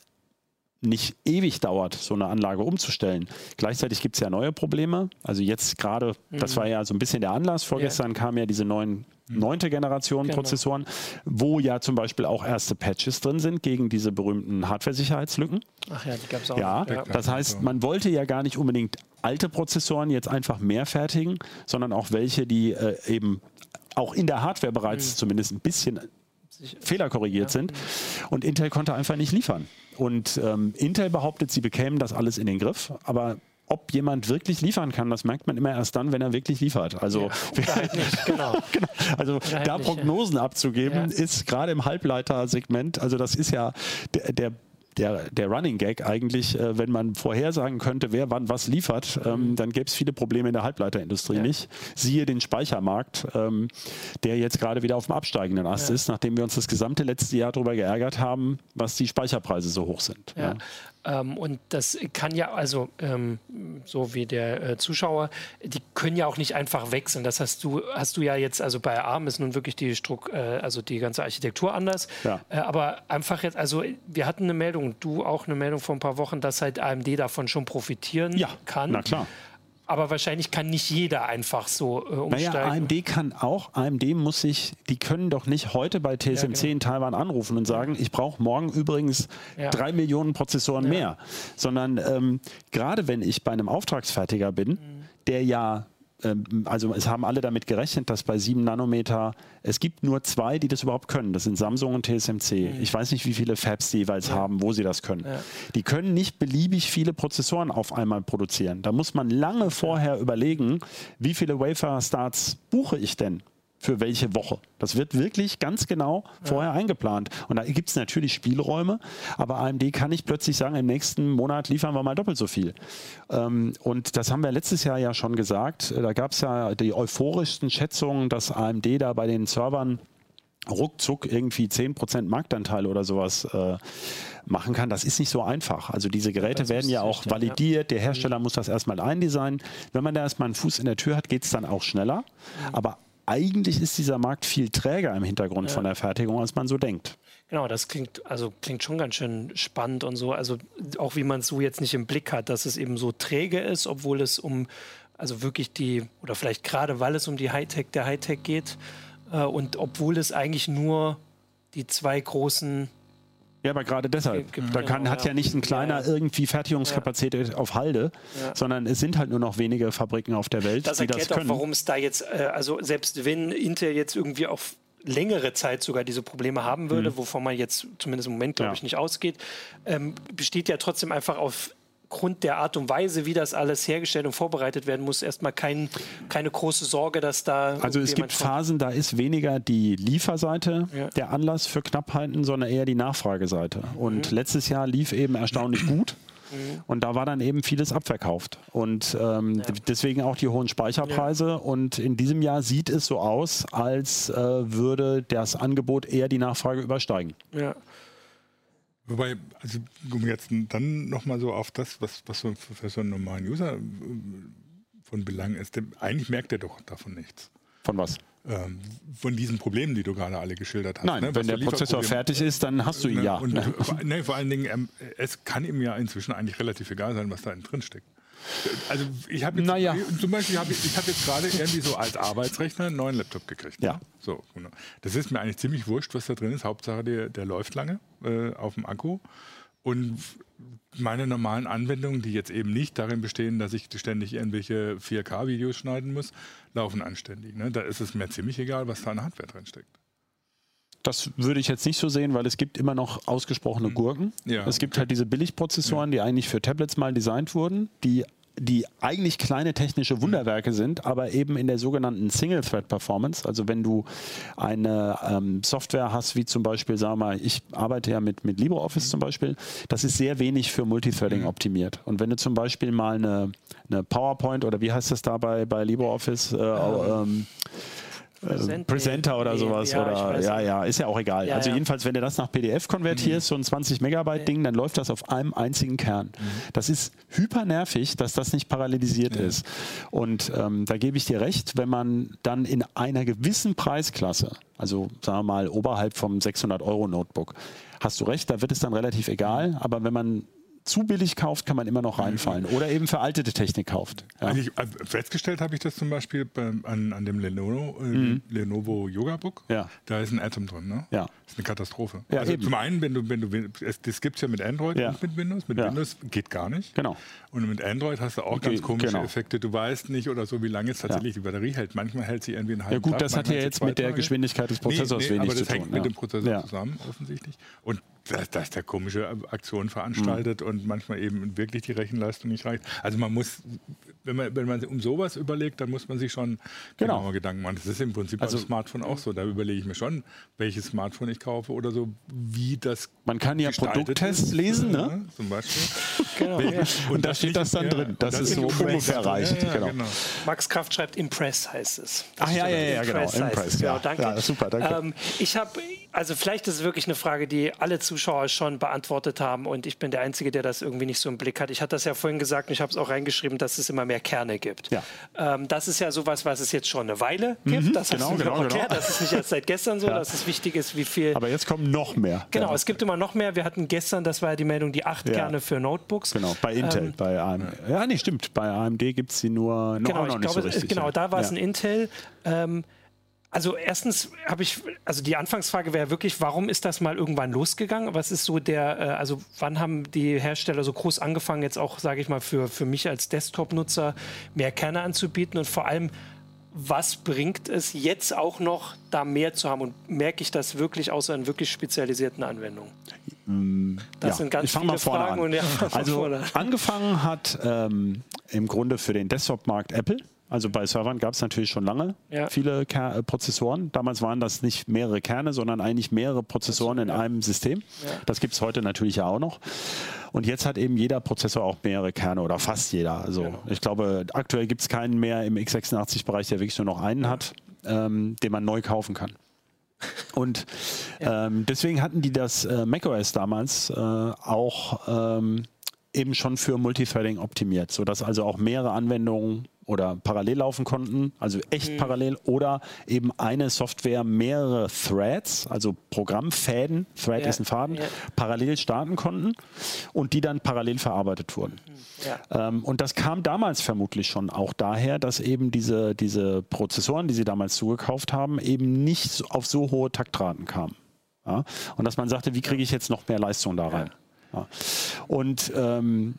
[SPEAKER 3] nicht ewig dauert, so eine Anlage umzustellen. Gleichzeitig gibt es ja neue Probleme. Also jetzt gerade, mhm. das war ja so ein bisschen der Anlass, vorgestern yeah. kamen ja diese neuen neunte Generation genau. Prozessoren, wo ja zum Beispiel auch erste Patches drin sind gegen diese berühmten Hardware-Sicherheitslücken.
[SPEAKER 1] Ach ja, die gab es auch.
[SPEAKER 3] Ja, ja, das heißt, man wollte ja gar nicht unbedingt alte Prozessoren jetzt einfach mehr fertigen, sondern auch welche, die äh, eben auch in der Hardware bereits mhm. zumindest ein bisschen fehlerkorrigiert ja. sind. Und Intel konnte einfach nicht liefern. Und ähm, Intel behauptet, sie bekämen das alles in den Griff, aber ob jemand wirklich liefern kann, das merkt man immer erst dann, wenn er wirklich liefert. Also, ja, halt nicht, genau. genau. also halt da Prognosen ja. abzugeben, ist gerade im Halbleitersegment, also das ist ja der, der der, der Running Gag eigentlich, äh, wenn man vorhersagen könnte, wer wann was liefert, ähm, mhm. dann gäbe es viele Probleme in der Halbleiterindustrie ja. nicht. Siehe den Speichermarkt, ähm, der jetzt gerade wieder auf dem absteigenden Ast ja. ist, nachdem wir uns das gesamte letzte Jahr darüber geärgert haben, was die Speicherpreise so hoch sind.
[SPEAKER 1] Ja. Ähm, und das kann ja, also ähm, so wie der äh, Zuschauer, die können ja auch nicht einfach wechseln. Das hast du, hast du ja jetzt, also bei ARM ist nun wirklich die Struck, äh, also die ganze Architektur anders. Ja. Äh, aber einfach jetzt, also wir hatten eine Meldung, du auch eine Meldung vor ein paar Wochen, dass halt AMD davon schon profitieren ja, kann.
[SPEAKER 3] Na klar.
[SPEAKER 1] Aber wahrscheinlich kann nicht jeder einfach so äh, umsteigen.
[SPEAKER 3] Naja, AMD kann auch, AMD muss sich, die können doch nicht heute bei TSMC ja, genau. in Taiwan anrufen und sagen, ich brauche morgen übrigens ja. drei Millionen Prozessoren ja. mehr, sondern ähm, gerade wenn ich bei einem Auftragsfertiger bin, mhm. der ja also es haben alle damit gerechnet, dass bei 7 Nanometer, es gibt nur zwei, die das überhaupt können. Das sind Samsung und TSMC. Mhm. Ich weiß nicht, wie viele Fabs die jeweils ja. haben, wo sie das können. Ja. Die können nicht beliebig viele Prozessoren auf einmal produzieren. Da muss man lange vorher überlegen, wie viele Wafer-Starts buche ich denn? Für welche Woche. Das wird wirklich ganz genau vorher ja. eingeplant. Und da gibt es natürlich Spielräume, aber AMD kann nicht plötzlich sagen, im nächsten Monat liefern wir mal doppelt so viel. Ähm, und das haben wir letztes Jahr ja schon gesagt. Da gab es ja die euphorischsten Schätzungen, dass AMD da bei den Servern ruckzuck irgendwie 10% Marktanteil oder sowas äh, machen kann. Das ist nicht so einfach. Also diese Geräte werden ja auch validiert. Der Hersteller muss das erstmal eindesignen. Wenn man da erstmal einen Fuß in der Tür hat, geht es dann auch schneller. Mhm. Aber eigentlich ist dieser Markt viel träger im Hintergrund ja. von der Fertigung, als man so denkt.
[SPEAKER 1] Genau, das klingt, also klingt schon ganz schön spannend und so. Also auch wie man es so jetzt nicht im Blick hat, dass es eben so träge ist, obwohl es um, also wirklich die, oder vielleicht gerade weil es um die Hightech der Hightech geht äh, und obwohl es eigentlich nur die zwei großen
[SPEAKER 3] ja, aber gerade deshalb. da kann, hat ja nicht ein kleiner irgendwie Fertigungskapazität auf Halde, sondern es sind halt nur noch wenige Fabriken auf der Welt,
[SPEAKER 1] das die das können. Auch, warum es da jetzt, äh, also selbst wenn Intel jetzt irgendwie auf längere Zeit sogar diese Probleme haben würde, mhm. wovon man jetzt zumindest im Moment, glaube ja. ich, nicht ausgeht, ähm, besteht ja trotzdem einfach auf aufgrund der Art und Weise, wie das alles hergestellt und vorbereitet werden muss, erstmal kein, keine große Sorge, dass da.
[SPEAKER 3] Also es gibt Phasen, da ist weniger die Lieferseite ja. der Anlass für Knappheiten, sondern eher die Nachfrageseite. Und mhm. letztes Jahr lief eben erstaunlich gut. Mhm. Und da war dann eben vieles abverkauft. Und ähm, ja. deswegen auch die hohen Speicherpreise. Ja. Und in diesem Jahr sieht es so aus, als äh, würde das Angebot eher die Nachfrage übersteigen.
[SPEAKER 1] Ja.
[SPEAKER 2] Wobei, also um jetzt dann nochmal so auf das, was, was so für so einen normalen User äh, von Belang ist, eigentlich merkt er doch davon nichts.
[SPEAKER 3] Von was?
[SPEAKER 2] Ähm, von diesen Problemen, die du gerade alle geschildert hast.
[SPEAKER 3] Nein,
[SPEAKER 2] ne?
[SPEAKER 3] wenn der Prozessor fertig ist, dann hast du ihn ne? ja.
[SPEAKER 2] Und, ne, vor allen Dingen, ähm, es kann ihm ja inzwischen eigentlich relativ egal sein, was da drin steckt. Also ich habe
[SPEAKER 3] naja.
[SPEAKER 2] zum Beispiel hab ich, ich habe jetzt gerade irgendwie so als Arbeitsrechner einen neuen Laptop gekriegt.
[SPEAKER 3] Ne? Ja.
[SPEAKER 2] So, genau. Das ist mir eigentlich ziemlich wurscht, was da drin ist. Hauptsache der, der läuft lange äh, auf dem Akku. Und meine normalen Anwendungen, die jetzt eben nicht darin bestehen, dass ich ständig irgendwelche 4K-Videos schneiden muss, laufen anständig. Ne? Da ist es mir ziemlich egal, was da an Hardware drin steckt.
[SPEAKER 3] Das würde ich jetzt nicht so sehen, weil es gibt immer noch ausgesprochene hm. Gurken. Ja. Es gibt halt diese Billigprozessoren, die eigentlich für Tablets mal designt wurden, die die eigentlich kleine technische Wunderwerke sind, aber eben in der sogenannten Single-Thread-Performance. Also wenn du eine ähm, Software hast, wie zum Beispiel, sagen wir mal, ich arbeite ja mit, mit LibreOffice zum Beispiel, das ist sehr wenig für Multithreading mhm. optimiert. Und wenn du zum Beispiel mal eine, eine PowerPoint oder wie heißt das da bei, bei LibreOffice? Äh, ähm, Präsent Presenter oder sowas. Ja, oder, ja, ja, ist ja auch egal. Ja, also ja. jedenfalls, wenn du das nach PDF konvertierst, mhm. so ein 20 Megabyte Ding, dann läuft das auf einem einzigen Kern. Mhm. Das ist hyper nervig, dass das nicht parallelisiert ist. Und ähm, da gebe ich dir recht, wenn man dann in einer gewissen Preisklasse, also sagen wir mal oberhalb vom 600 Euro Notebook, hast du recht, da wird es dann relativ egal. Aber wenn man zu billig kauft, kann man immer noch reinfallen. Oder eben veraltete Technik kauft.
[SPEAKER 2] Ja. Also ich, festgestellt habe ich das zum Beispiel beim, an, an dem Lenovo, äh, mhm. Lenovo Yoga Book.
[SPEAKER 3] Ja.
[SPEAKER 2] Da ist ein Atom drin. Ne?
[SPEAKER 3] Ja.
[SPEAKER 2] Das ist eine Katastrophe.
[SPEAKER 3] Ja,
[SPEAKER 2] also
[SPEAKER 3] eben.
[SPEAKER 2] zum einen, wenn du, wenn du, es, das gibt es ja mit Android
[SPEAKER 3] ja.
[SPEAKER 2] und mit Windows. Mit. Windows geht gar nicht.
[SPEAKER 3] Genau.
[SPEAKER 2] Und mit Android hast du auch okay, ganz komische genau. Effekte. Du weißt nicht oder so, wie lange es tatsächlich die Batterie hält. Manchmal hält sie irgendwie einen halben
[SPEAKER 3] Ja gut, Tag, das hat ja jetzt mit der Tage. Geschwindigkeit des Prozessors nee, nee, wenig zu tun.
[SPEAKER 2] Aber das hängt mit dem Prozessor zusammen, offensichtlich. Und dass, dass der komische Aktionen veranstaltet mhm. und manchmal eben wirklich die Rechenleistung nicht reicht. Also man muss, wenn man, wenn man um sowas überlegt, dann muss man sich schon genau. genauer Gedanken machen. Das ist im Prinzip also, beim Smartphone auch so. Da überlege ich mir schon, welches Smartphone ich kaufe oder so, wie das.
[SPEAKER 3] Man kann ja Produkttests lesen, ne?
[SPEAKER 2] Zum Beispiel.
[SPEAKER 3] genau. Und, und da steht das dann drin. Das, das ist so ungefähr reicht. Ja,
[SPEAKER 1] genau. genau. Max Kraft schreibt Impress heißt es.
[SPEAKER 3] Das Ach ja, ja, ja, genau.
[SPEAKER 1] Impress, Impress ja.
[SPEAKER 3] Genau, danke. Ja, super, danke.
[SPEAKER 1] Ähm, ich habe also vielleicht ist es wirklich eine Frage, die alle Zuschauer schon beantwortet haben und ich bin der Einzige, der das irgendwie nicht so im Blick hat. Ich hatte das ja vorhin gesagt und ich habe es auch reingeschrieben, dass es immer mehr Kerne gibt. Ja. Ähm, das ist ja sowas, was es jetzt schon eine Weile gibt. Mhm, das genau, genau, genau. Das ist nicht erst seit gestern so, ja. dass es wichtig ist, wie viel.
[SPEAKER 3] Aber jetzt kommen noch mehr.
[SPEAKER 1] Genau, ja. es gibt immer noch mehr. Wir hatten gestern, das war ja die Meldung, die acht Kerne für Notebooks.
[SPEAKER 3] Genau, bei Intel, ähm, bei AMD. Ja, nee, stimmt. Bei AMD gibt es sie nur noch, genau, noch nicht glaube, so richtig.
[SPEAKER 1] Genau, da war es ein Intel. Ähm, also erstens habe ich, also die Anfangsfrage wäre wirklich, warum ist das mal irgendwann losgegangen? Was ist so der, äh, also wann haben die Hersteller so groß angefangen, jetzt auch, sage ich mal, für, für mich als Desktop-Nutzer mehr Kerne anzubieten und vor allem, was bringt es jetzt auch noch, da mehr zu haben? Und merke ich das wirklich außer in wirklich spezialisierten Anwendungen?
[SPEAKER 3] Mm, das ja, sind ganz ich viele Fragen. An. Ja, also angefangen hat ähm, im Grunde für den Desktop-Markt Apple. Also bei Servern gab es natürlich schon lange ja. viele Ker äh, Prozessoren. Damals waren das nicht mehrere Kerne, sondern eigentlich mehrere Prozessoren in ja. einem System. Ja. Das gibt es heute natürlich ja auch noch. Und jetzt hat eben jeder Prozessor auch mehrere Kerne oder fast jeder. Also genau. ich glaube, aktuell gibt es keinen mehr im x86-Bereich, der wirklich nur noch einen hat, ähm, den man neu kaufen kann. Und ähm, deswegen hatten die das äh, macOS damals äh, auch ähm, eben schon für Multithreading optimiert, sodass also auch mehrere Anwendungen oder parallel laufen konnten, also echt mhm. parallel, oder eben eine Software mehrere Threads, also Programmfäden, Thread ja. ist ein Faden, ja. parallel starten konnten und die dann parallel verarbeitet wurden. Mhm. Ja. Ähm, und das kam damals vermutlich schon auch daher, dass eben diese, diese Prozessoren, die sie damals zugekauft haben, eben nicht auf so hohe Taktraten kamen. Und dass man sagte, wie kriege ich jetzt noch mehr Leistung da rein? Und ähm,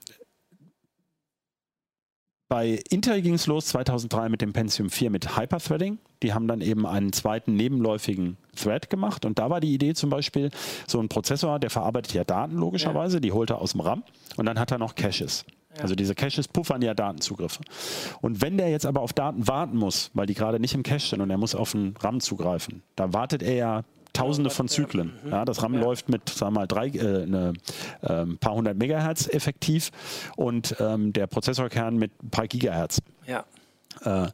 [SPEAKER 3] bei Intel ging es los 2003 mit dem Pentium 4 mit Hyperthreading. Die haben dann eben einen zweiten nebenläufigen Thread gemacht. Und da war die Idee zum Beispiel, so ein Prozessor, der verarbeitet ja Daten logischerweise, ja. die holt er aus dem RAM und dann hat er noch Caches. Ja. Also diese Caches puffern ja Datenzugriffe. Und wenn der jetzt aber auf Daten warten muss, weil die gerade nicht im Cache sind und er muss auf den RAM zugreifen, da wartet er ja Tausende von Zyklen. Mhm. Ja, das RAM ja. läuft mit, sagen wir mal, drei, äh, ne, äh, ein paar hundert Megahertz effektiv und ähm, der Prozessorkern mit ein paar Gigahertz. Ja. Äh,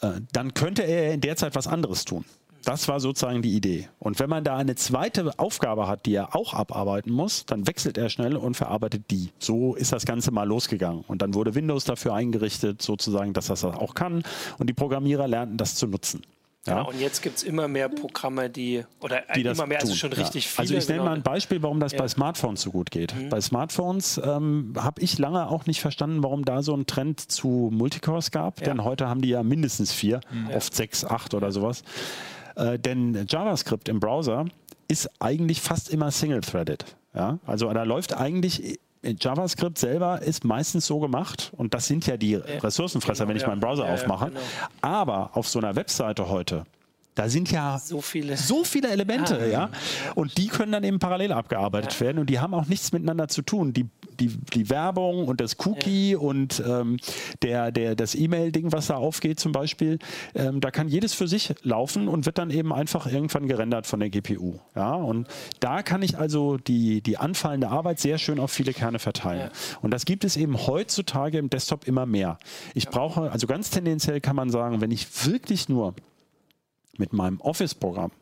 [SPEAKER 3] äh, dann könnte er in der Zeit was anderes tun. Das war sozusagen die Idee. Und wenn man da eine zweite Aufgabe hat, die er auch abarbeiten muss, dann wechselt er schnell und verarbeitet die. So ist das Ganze mal losgegangen. Und dann wurde Windows dafür eingerichtet, sozusagen, dass das auch kann. Und die Programmierer lernten das zu nutzen.
[SPEAKER 1] Ja. Genau, und jetzt gibt es immer mehr Programme, die, oder die immer mehr, also schon richtig
[SPEAKER 3] viele. Also ich nenne genau. mal ein Beispiel, warum das ja. bei Smartphones so gut geht. Mhm. Bei Smartphones ähm, habe ich lange auch nicht verstanden, warum da so ein Trend zu Multicores gab, ja. denn heute haben die ja mindestens vier, mhm. oft sechs, acht oder sowas. Äh, denn JavaScript im Browser ist eigentlich fast immer single-threaded. Ja? Also da läuft eigentlich JavaScript selber ist meistens so gemacht, und das sind ja die Ressourcenfresser, genau, wenn ich ja. meinen Browser ja, aufmache. Genau. Aber auf so einer Webseite heute, da sind ja
[SPEAKER 1] so viele,
[SPEAKER 3] so viele Elemente, ah, ja. Und die können dann eben parallel abgearbeitet ja. werden und die haben auch nichts miteinander zu tun. Die, die, die Werbung und das Cookie ja. und ähm, der, der, das E-Mail-Ding, was da aufgeht zum Beispiel, ähm, da kann jedes für sich laufen und wird dann eben einfach irgendwann gerendert von der GPU. Ja? Und da kann ich also die, die anfallende Arbeit sehr schön auf viele Kerne verteilen. Ja. Und das gibt es eben heutzutage im Desktop immer mehr. Ich brauche, also ganz tendenziell kann man sagen, wenn ich wirklich nur mit meinem Office-Programm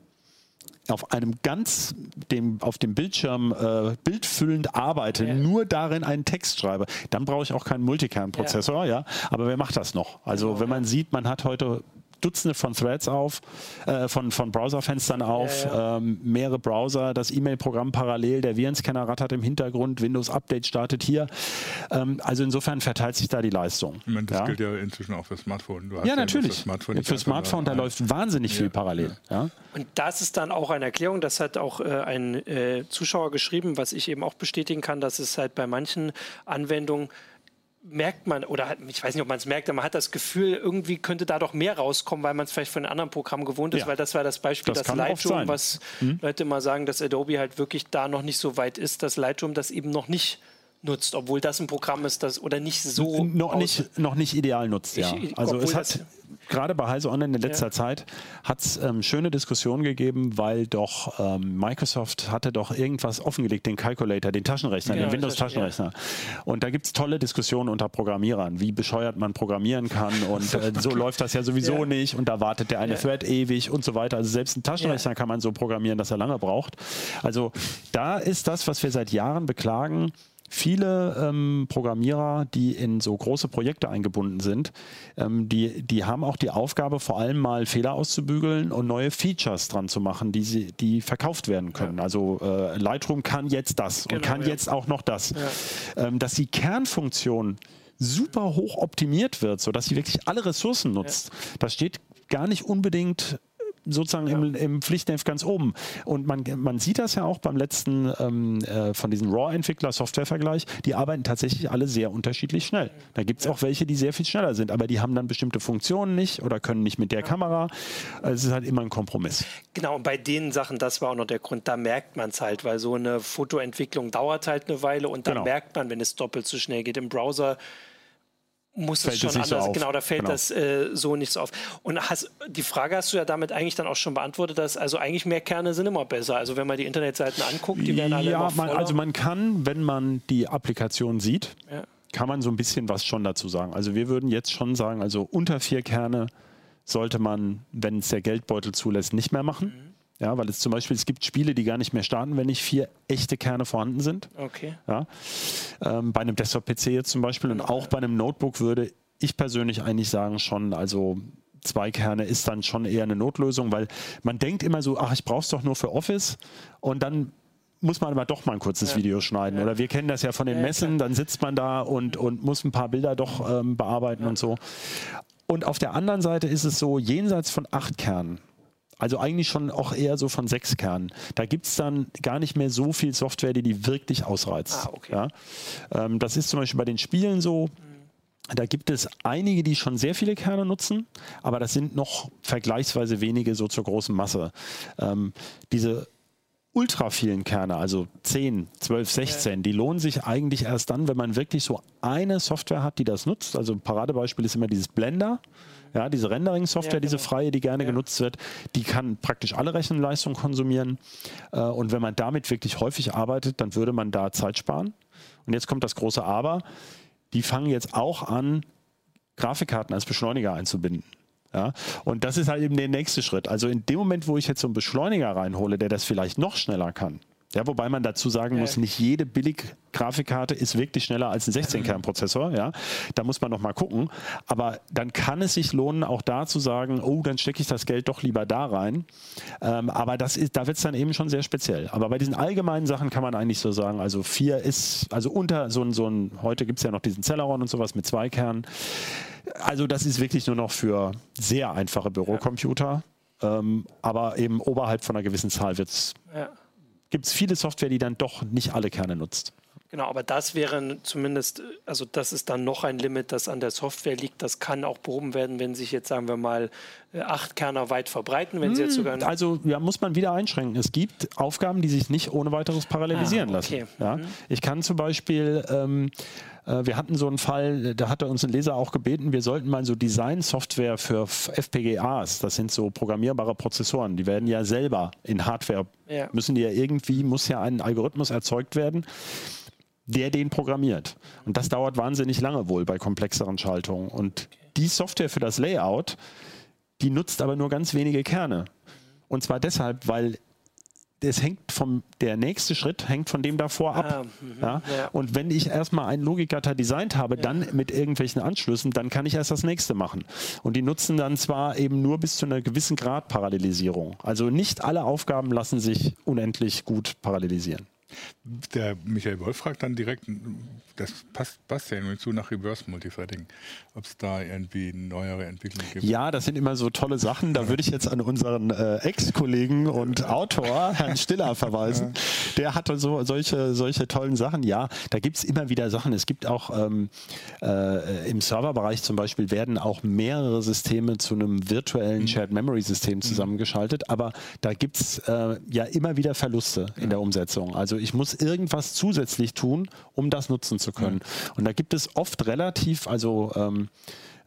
[SPEAKER 3] auf einem ganz dem auf dem Bildschirm äh, bildfüllend arbeite, ja. nur darin einen Text schreibe, dann brauche ich auch keinen Multicam-Prozessor, ja. ja. Aber wer macht das noch? Also genau, wenn man sieht, man hat heute Dutzende von Threads auf, äh, von, von Browserfenstern auf, ja, ja. Ähm, mehrere Browser, das E-Mail-Programm parallel, der Virenscanner rattert im Hintergrund, Windows Update startet hier. Ähm, also insofern verteilt sich da die Leistung.
[SPEAKER 2] Ich meine, das ja? gilt ja inzwischen auch für Smartphone.
[SPEAKER 3] ja, natürlich. Für Smartphone, für Smartphone da läuft wahnsinnig viel parallel.
[SPEAKER 1] Und das ist dann auch eine Erklärung, das hat auch äh, ein äh, Zuschauer geschrieben, was ich eben auch bestätigen kann, dass es halt bei manchen Anwendungen merkt man, oder ich weiß nicht, ob man es merkt, aber man hat das Gefühl, irgendwie könnte da doch mehr rauskommen, weil man es vielleicht von einem anderen Programm gewohnt ist, ja. weil das war das Beispiel, das, das Lightroom, was hm? Leute mal sagen, dass Adobe halt wirklich da noch nicht so weit ist, dass Lightroom das eben noch nicht nutzt, obwohl das ein Programm ist, das oder nicht so
[SPEAKER 3] noch nicht noch nicht ideal nutzt, ja. Ich, also es hat gerade bei Heise Online in letzter ja. Zeit hat es ähm, schöne Diskussionen gegeben, weil doch ähm, Microsoft hatte doch irgendwas offengelegt, den Calculator, den Taschenrechner, ja, den Windows-Taschenrechner. Ja. Und da gibt es tolle Diskussionen unter Programmierern, wie bescheuert man programmieren kann und äh, so läuft das ja sowieso nicht und da wartet der eine Thread ewig und so weiter. Also selbst ein Taschenrechner kann man so programmieren, dass er lange braucht. Also da ist das, was wir seit Jahren beklagen, viele ähm, Programmierer, die in so große Projekte eingebunden sind, ähm, die, die haben auch die Aufgabe, vor allem mal Fehler auszubügeln und neue Features dran zu machen, die, sie, die verkauft werden können. Ja. Also äh, Lightroom kann jetzt das genau, und kann ja. jetzt auch noch das. Ja. Ähm, dass die Kernfunktion super hoch optimiert wird, sodass sie wirklich alle Ressourcen nutzt. Das steht gar nicht unbedingt sozusagen ja. im, im Pflichtheft ganz oben. Und man, man sieht das ja auch beim letzten ähm, äh, von diesen RAW-Entwickler-Software-Vergleich, die arbeiten tatsächlich alle sehr unterschiedlich schnell. Da gibt es ja. auch welche, die sehr viel schneller sind, aber die haben dann bestimmte Funktionen nicht oder können nicht mit der ja. Kamera. Also es ist halt immer ein Kompromiss.
[SPEAKER 1] Genau, und bei den Sachen, das war auch noch der Grund, da merkt man es halt, weil so eine Fotoentwicklung dauert halt eine Weile und dann genau. merkt man, wenn es doppelt so schnell geht im Browser, muss fällt es schon anders, so genau, da fällt genau. das äh, so nicht so auf. Und hast, die Frage hast du ja damit eigentlich dann auch schon beantwortet, dass also eigentlich mehr Kerne sind immer besser. Also wenn man die Internetseiten anguckt, die werden alle
[SPEAKER 3] ja, immer man, also man kann, wenn man die Applikation sieht, ja. kann man so ein bisschen was schon dazu sagen. Also wir würden jetzt schon sagen, also unter vier Kerne sollte man, wenn es der Geldbeutel zulässt, nicht mehr machen. Mhm. Ja, weil es zum Beispiel, es gibt Spiele, die gar nicht mehr starten, wenn nicht vier echte Kerne vorhanden sind.
[SPEAKER 1] Okay.
[SPEAKER 3] Ja, ähm, bei einem Desktop-PC jetzt zum Beispiel und auch bei einem Notebook würde ich persönlich eigentlich sagen schon, also zwei Kerne ist dann schon eher eine Notlösung, weil man denkt immer so, ach, ich brauche es doch nur für Office und dann muss man aber doch mal ein kurzes ja. Video schneiden. Ja. Oder wir kennen das ja von den ja, Messen, dann sitzt man da und, und muss ein paar Bilder doch ähm, bearbeiten und so. Und auf der anderen Seite ist es so, jenseits von acht Kernen also eigentlich schon auch eher so von sechs Kernen. Da gibt es dann gar nicht mehr so viel Software, die die wirklich ausreizt. Ah, okay. ja? ähm, das ist zum Beispiel bei den Spielen so. Da gibt es einige, die schon sehr viele Kerne nutzen, aber das sind noch vergleichsweise wenige so zur großen Masse. Ähm, diese ultra vielen Kerne, also 10, 12, 16, die lohnen sich eigentlich erst dann, wenn man wirklich so eine Software hat, die das nutzt. Also ein Paradebeispiel ist immer dieses Blender. Ja, diese Rendering-Software, ja, genau. diese freie, die gerne ja. genutzt wird, die kann praktisch alle Rechenleistung konsumieren. Äh, und wenn man damit wirklich häufig arbeitet, dann würde man da Zeit sparen. Und jetzt kommt das große Aber. Die fangen jetzt auch an, Grafikkarten als Beschleuniger einzubinden. Ja, und das ist halt eben der nächste Schritt. Also in dem Moment, wo ich jetzt so einen Beschleuniger reinhole, der das vielleicht noch schneller kann, ja, wobei man dazu sagen muss, nicht jede Billig-Grafikkarte ist wirklich schneller als ein 16-Kern-Prozessor. Ja, da muss man noch mal gucken. Aber dann kann es sich lohnen, auch da zu sagen, oh, dann stecke ich das Geld doch lieber da rein. Ähm, aber das ist, da wird es dann eben schon sehr speziell. Aber bei diesen allgemeinen Sachen kann man eigentlich so sagen, also vier ist, also unter so ein, so ein heute gibt es ja noch diesen Celeron und sowas mit zwei Kernen. Also das ist wirklich nur noch für sehr einfache Bürocomputer. Ähm, aber eben oberhalb von einer gewissen Zahl wird es ja gibt es viele Software, die dann doch nicht alle Kerne nutzt.
[SPEAKER 1] Genau, aber das wäre zumindest, also das ist dann noch ein Limit, das an der Software liegt. Das kann auch behoben werden, wenn sich jetzt, sagen wir mal, äh, acht Kerner weit verbreiten, wenn sie jetzt sogar.
[SPEAKER 3] Also ja, muss man wieder einschränken. Es gibt Aufgaben, die sich nicht ohne weiteres parallelisieren ah, okay. lassen. Ja? Mhm. Ich kann zum Beispiel ähm, äh, wir hatten so einen Fall, da hatte uns ein Leser auch gebeten, wir sollten mal so Design-Software für FPGAs, das sind so programmierbare Prozessoren, die werden ja selber in Hardware, ja. müssen die ja irgendwie, muss ja ein Algorithmus erzeugt werden der den programmiert. Und das dauert wahnsinnig lange wohl bei komplexeren Schaltungen. Und die Software für das Layout, die nutzt aber nur ganz wenige Kerne. Und zwar deshalb, weil es hängt vom, der nächste Schritt hängt von dem davor ab. Ah, mhm, ja? Ja. Und wenn ich erstmal einen Logikgatter designt habe, ja. dann mit irgendwelchen Anschlüssen, dann kann ich erst das nächste machen. Und die nutzen dann zwar eben nur bis zu einer gewissen Grad Parallelisierung. Also nicht alle Aufgaben lassen sich unendlich gut parallelisieren.
[SPEAKER 2] Der Michael Wolf fragt dann direkt, das passt, passt ja irgendwie zu nach Reverse Multithreading, ob es da irgendwie neuere Entwicklungen gibt.
[SPEAKER 3] Ja, das sind immer so tolle Sachen. Da würde ich jetzt an unseren äh, Ex-Kollegen und Autor, Herrn Stiller, verweisen. Der hatte so solche, solche tollen Sachen. Ja, da gibt es immer wieder Sachen. Es gibt auch ähm, äh, im Serverbereich zum Beispiel werden auch mehrere Systeme zu einem virtuellen mhm. Shared Memory System mhm. zusammengeschaltet. Aber da gibt es äh, ja immer wieder Verluste in der Umsetzung. Also ich muss irgendwas zusätzlich tun, um das nutzen zu können. Mhm. Und da gibt es oft relativ, also ähm,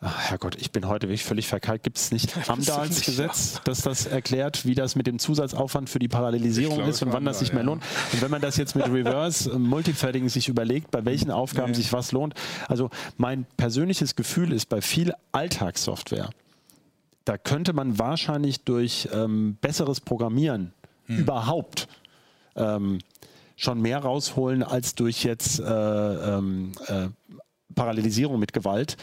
[SPEAKER 3] Ach, Herrgott, ich bin heute wirklich völlig verkeilt. Gibt es nicht Amdals Gesetz, das das erklärt, wie das mit dem Zusatzaufwand für die Parallelisierung glaube, ist und wann das sich mehr lohnt? Und wenn man das jetzt mit Reverse äh, Multithreading sich überlegt, bei welchen Aufgaben nee. sich was lohnt. Also mein persönliches Gefühl ist bei viel Alltagssoftware, da könnte man wahrscheinlich durch ähm, besseres Programmieren hm. überhaupt ähm, schon mehr rausholen als durch jetzt äh, ähm, äh, Parallelisierung mit Gewalt.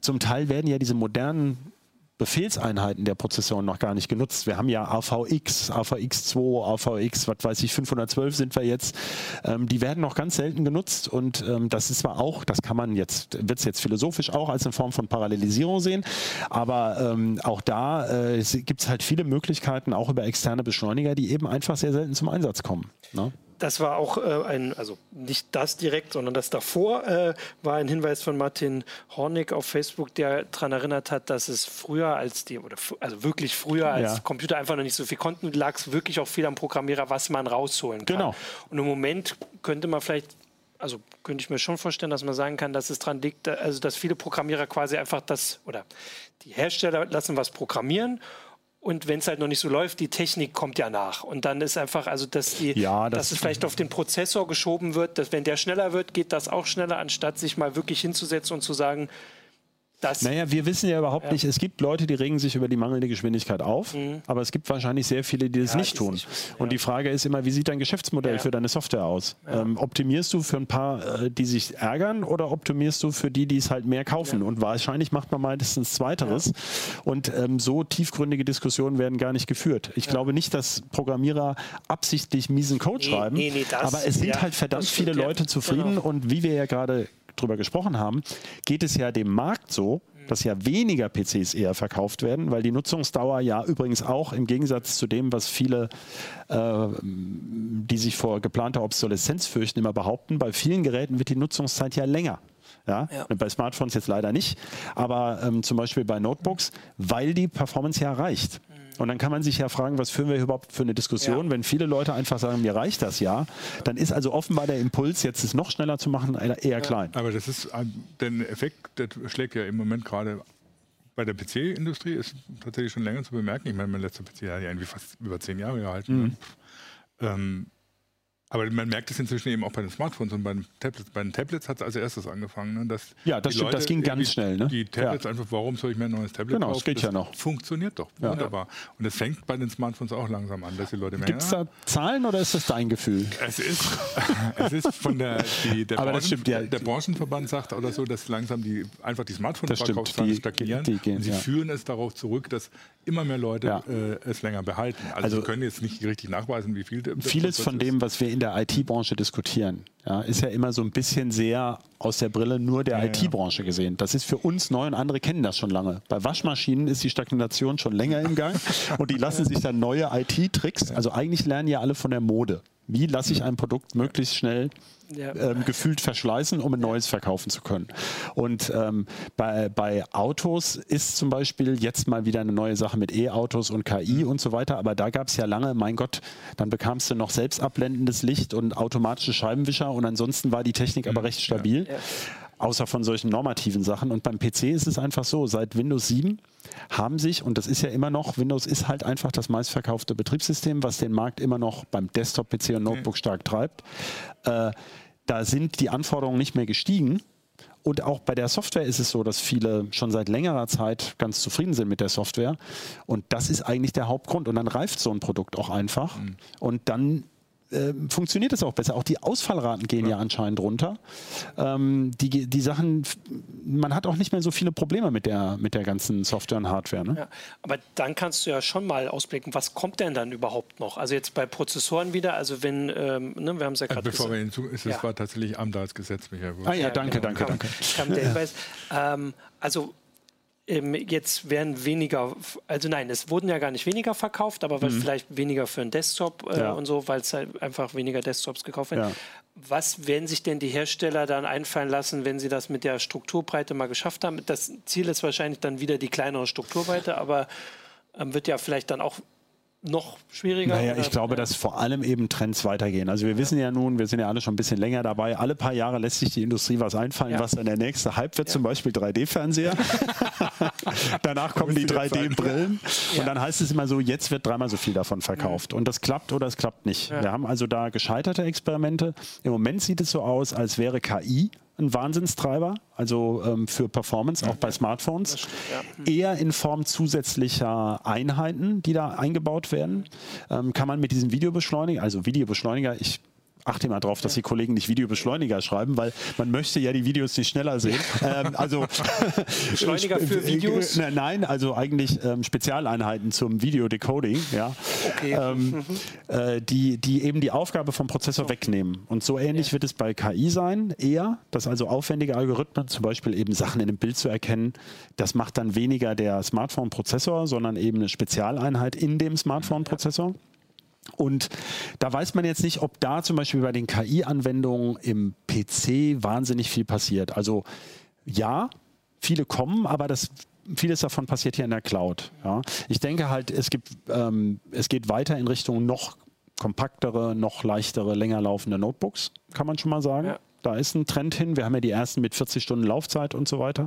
[SPEAKER 3] Zum Teil werden ja diese modernen Befehlseinheiten der Prozessoren noch gar nicht genutzt. Wir haben ja AVX, AVX2, AVX, was weiß ich, 512 sind wir jetzt. Ähm, die werden noch ganz selten genutzt und ähm, das ist zwar auch, das kann man jetzt, wird es jetzt philosophisch auch als eine Form von Parallelisierung sehen, aber ähm, auch da äh, gibt es halt viele Möglichkeiten, auch über externe Beschleuniger, die eben einfach sehr selten zum Einsatz kommen. Ne?
[SPEAKER 1] Das war auch äh, ein, also nicht das direkt, sondern das davor äh, war ein Hinweis von Martin Hornig auf Facebook, der daran erinnert hat, dass es früher als die, oder also wirklich früher, als ja. Computer einfach noch nicht so viel konnten, lag es wirklich auch viel am Programmierer, was man rausholen kann. Genau. Und im Moment könnte man vielleicht also könnte ich mir schon vorstellen, dass man sagen kann, dass es daran liegt, also dass viele Programmierer quasi einfach das oder die Hersteller lassen was programmieren und wenn es halt noch nicht so läuft, die Technik kommt ja nach. Und dann ist einfach, also dass, die, ja, das dass es vielleicht auf den Prozessor geschoben wird, dass wenn der schneller wird, geht das auch schneller, anstatt sich mal wirklich hinzusetzen und zu sagen,
[SPEAKER 3] das naja, wir wissen ja überhaupt ja. nicht, es gibt Leute, die regen sich über die mangelnde Geschwindigkeit auf, mhm. aber es gibt wahrscheinlich sehr viele, die das ja, nicht tun. Nicht, ja. Und die Frage ist immer, wie sieht dein Geschäftsmodell für deine Software aus? Ähm, optimierst du für ein paar, äh, die sich ärgern oder optimierst du für die, die es halt mehr kaufen? Und wahrscheinlich macht man meistens Zweiteres. Und ähm, so tiefgründige Diskussionen werden gar nicht geführt. Ich glaube nicht, dass Programmierer absichtlich miesen Code nee, schreiben, nee, nee, das, aber es sind halt verdammt viele Leute zufrieden genau. und wie wir ja gerade drüber gesprochen haben, geht es ja dem Markt so, dass ja weniger PCs eher verkauft werden, weil die Nutzungsdauer ja übrigens auch im Gegensatz zu dem, was viele, äh, die sich vor geplanter Obsoleszenz fürchten, immer behaupten, bei vielen Geräten wird die Nutzungszeit ja länger. Ja? ja. Bei Smartphones jetzt leider nicht, aber ähm, zum Beispiel bei Notebooks, weil die Performance ja reicht. Und dann kann man sich ja fragen, was führen wir überhaupt für eine Diskussion, ja. wenn viele Leute einfach sagen, mir reicht das ja, dann ist also offenbar der Impuls, jetzt es noch schneller zu machen, eher klein.
[SPEAKER 2] Aber das ist, der Effekt, der schlägt ja im Moment gerade bei der PC-Industrie ist tatsächlich schon länger zu bemerken. Ich meine, mein letzter PC hat ja irgendwie fast über zehn Jahre gehalten. Mhm. Ähm, aber man merkt es inzwischen eben auch bei den Smartphones und bei den Tablets. Bei den Tablets hat es als erstes angefangen. Ne, dass
[SPEAKER 3] ja, das, stimmt, Leute, das ging ganz schnell. Ne?
[SPEAKER 2] Die Tablets ja. einfach, warum soll ich mir ein neues Tablet
[SPEAKER 3] genau, kaufen? Genau, es geht ja noch.
[SPEAKER 2] Funktioniert doch, ja. wunderbar. Und es fängt bei den Smartphones auch langsam an, dass die Leute
[SPEAKER 3] merken. Gibt es da Zahlen oder ist das dein Gefühl?
[SPEAKER 2] Es ist, es ist von der, die, der, Branchen, stimmt, ja. der Branchenverband sagt oder so, dass langsam die, einfach die Smartphone-Verkaufszahlen stagnieren. Die, die und sie führen es darauf zurück, dass immer mehr Leute äh, es länger behalten. Also, also, wir können jetzt nicht richtig nachweisen, wie viel.
[SPEAKER 3] Vieles von dem, was wir in der IT-Branche diskutieren, ja, ist ja immer so ein bisschen sehr aus der Brille nur der ja, IT-Branche gesehen. Das ist für uns neu und andere kennen das schon lange. Bei Waschmaschinen ist die Stagnation schon länger im Gang und die lassen sich dann neue IT-Tricks, also eigentlich lernen ja alle von der Mode. Wie lasse ich ein Produkt möglichst schnell ja. ähm, gefühlt verschleißen, um ein neues verkaufen zu können. Und ähm, bei, bei Autos ist zum Beispiel jetzt mal wieder eine neue Sache mit E-Autos und KI und so weiter. Aber da gab es ja lange, mein Gott, dann bekamst du noch selbstablendendes Licht und automatische Scheibenwischer und ansonsten war die Technik aber mhm. recht stabil. Ja. Außer von solchen normativen Sachen. Und beim PC ist es einfach so, seit Windows 7 haben sich, und das ist ja immer noch, Windows ist halt einfach das meistverkaufte Betriebssystem, was den Markt immer noch beim Desktop-PC und Notebook stark treibt. Äh, da sind die Anforderungen nicht mehr gestiegen. Und auch bei der Software ist es so, dass viele schon seit längerer Zeit ganz zufrieden sind mit der Software. Und das ist eigentlich der Hauptgrund. Und dann reift so ein Produkt auch einfach. Mhm. Und dann äh, funktioniert es auch besser. Auch die Ausfallraten gehen ja, ja anscheinend runter. Ähm, die, die Sachen, man hat auch nicht mehr so viele Probleme mit der, mit der ganzen Software und Hardware. Ne? Ja,
[SPEAKER 1] aber dann kannst du ja schon mal ausblicken, was kommt denn dann überhaupt noch? Also jetzt bei Prozessoren wieder, also wenn, ähm, ne, wir haben es ja gerade
[SPEAKER 2] Bevor wir hinzu, es ja. war tatsächlich Amdals Gesetz,
[SPEAKER 3] Michael. Ah ja, danke, genau, danke, kam, danke.
[SPEAKER 1] Kam der Hinweis. Ähm, also ähm, jetzt werden weniger, also nein, es wurden ja gar nicht weniger verkauft, aber mhm. vielleicht weniger für einen Desktop äh, ja. und so, weil es halt einfach weniger Desktops gekauft werden. Ja. Was werden sich denn die Hersteller dann einfallen lassen, wenn sie das mit der Strukturbreite mal geschafft haben? Das Ziel ist wahrscheinlich dann wieder die kleinere Strukturbreite, aber ähm, wird ja vielleicht dann auch noch schwieriger?
[SPEAKER 3] Naja, ich glaube, dass vor allem eben Trends weitergehen. Also wir wissen ja nun, wir sind ja alle schon ein bisschen länger dabei, alle paar Jahre lässt sich die Industrie was einfallen, ja. was dann der nächste Hype wird, ja. zum Beispiel 3D-Fernseher. Danach kommen die 3D-Brillen und dann heißt es immer so, jetzt wird dreimal so viel davon verkauft. Mhm. Und das klappt oder es klappt nicht. Wir haben also da gescheiterte Experimente. Im Moment sieht es so aus, als wäre KI ein Wahnsinnstreiber, also ähm, für Performance, auch bei Smartphones. Stimmt, ja. Hm. Eher in Form zusätzlicher Einheiten, die da eingebaut werden. Ähm, kann man mit diesem Videobeschleuniger, also Videobeschleuniger, ich achte mal drauf, dass die Kollegen nicht Videobeschleuniger schreiben, weil man möchte ja die Videos nicht schneller sehen. ähm, also
[SPEAKER 1] Beschleuniger für Videos?
[SPEAKER 3] Nein, also eigentlich ähm, Spezialeinheiten zum Videodecoding, ja, okay. ähm, mhm. äh, die, die eben die Aufgabe vom Prozessor okay. wegnehmen. Und so ähnlich ja. wird es bei KI sein, eher, dass also aufwendige Algorithmen, zum Beispiel eben Sachen in einem Bild zu erkennen, das macht dann weniger der Smartphone-Prozessor, sondern eben eine Spezialeinheit in dem Smartphone-Prozessor. Ja. Und da weiß man jetzt nicht, ob da zum Beispiel bei den KI-Anwendungen im PC wahnsinnig viel passiert. Also ja, viele kommen, aber das vieles davon passiert hier in der Cloud. Ja. Ich denke halt, es gibt, ähm, es geht weiter in Richtung noch kompaktere, noch leichtere, länger laufende Notebooks, kann man schon mal sagen. Ja. Da ist ein Trend hin. Wir haben ja die ersten mit 40 Stunden Laufzeit und so weiter.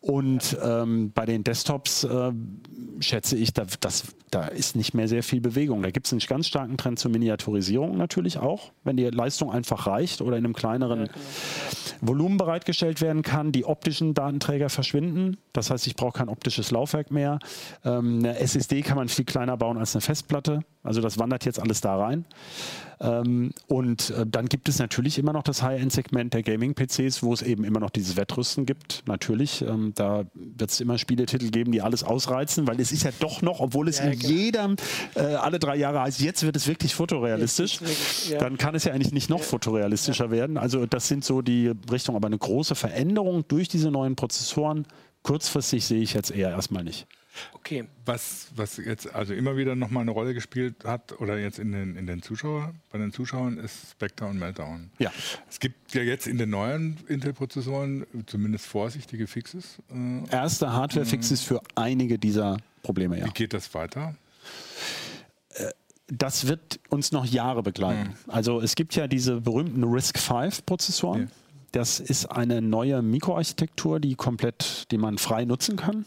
[SPEAKER 3] Und ähm, bei den Desktops äh, schätze ich, da, das, da ist nicht mehr sehr viel Bewegung. Da gibt es einen ganz starken Trend zur Miniaturisierung natürlich auch, wenn die Leistung einfach reicht oder in einem kleineren ja, genau. Volumen bereitgestellt werden kann. Die optischen Datenträger verschwinden. Das heißt, ich brauche kein optisches Laufwerk mehr. Ähm, eine SSD kann man viel kleiner bauen als eine Festplatte. Also das wandert jetzt alles da rein. Ähm, und äh, dann gibt es natürlich immer noch das High-End-Segment der Gaming-PCs, wo es eben immer noch dieses Wettrüsten gibt. Natürlich, ähm, da wird es immer Spieletitel geben, die alles ausreizen, weil es ist ja doch noch, obwohl es ja, in genau. jedem äh, alle drei Jahre heißt, jetzt wird es wirklich fotorealistisch, wirklich, ja. dann kann es ja eigentlich nicht noch ja. fotorealistischer werden. Also das sind so die Richtungen, aber eine große Veränderung durch diese neuen Prozessoren kurzfristig sehe ich jetzt eher erstmal nicht.
[SPEAKER 2] Okay. Was, was jetzt also immer wieder nochmal eine Rolle gespielt hat oder jetzt in den, in den Zuschauer, bei den Zuschauern ist Spectre und Meltdown.
[SPEAKER 3] Ja.
[SPEAKER 2] Es gibt ja jetzt in den neuen Intel-Prozessoren zumindest vorsichtige Fixes.
[SPEAKER 3] Äh, Erste Hardware-Fixes für einige dieser Probleme, ja.
[SPEAKER 2] Wie geht das weiter?
[SPEAKER 3] Äh, das wird uns noch Jahre begleiten. Mhm. Also es gibt ja diese berühmten RISC-V-Prozessoren. Ja. Das ist eine neue Mikroarchitektur, die komplett, die man frei nutzen kann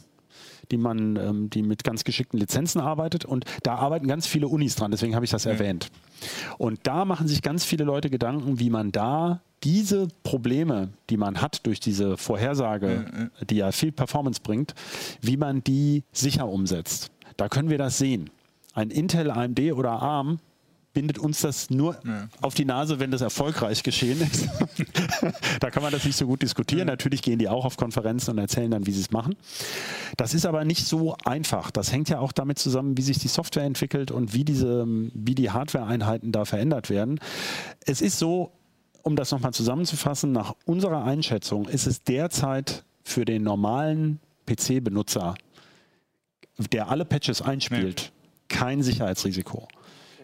[SPEAKER 3] die man, ähm, die mit ganz geschickten Lizenzen arbeitet. Und da arbeiten ganz viele Unis dran, deswegen habe ich das ja. erwähnt. Und da machen sich ganz viele Leute Gedanken, wie man da diese Probleme, die man hat durch diese Vorhersage, die ja viel Performance bringt, wie man die sicher umsetzt. Da können wir das sehen. Ein Intel, AMD oder ARM bindet uns das nur ja. auf die Nase, wenn das erfolgreich geschehen ist. da kann man das nicht so gut diskutieren. Ja. Natürlich gehen die auch auf Konferenzen und erzählen dann, wie sie es machen. Das ist aber nicht so einfach. Das hängt ja auch damit zusammen, wie sich die Software entwickelt und wie, diese, wie die Hardware-Einheiten da verändert werden. Es ist so, um das nochmal zusammenzufassen, nach unserer Einschätzung ist es derzeit für den normalen PC-Benutzer, der alle Patches einspielt, ja. kein Sicherheitsrisiko.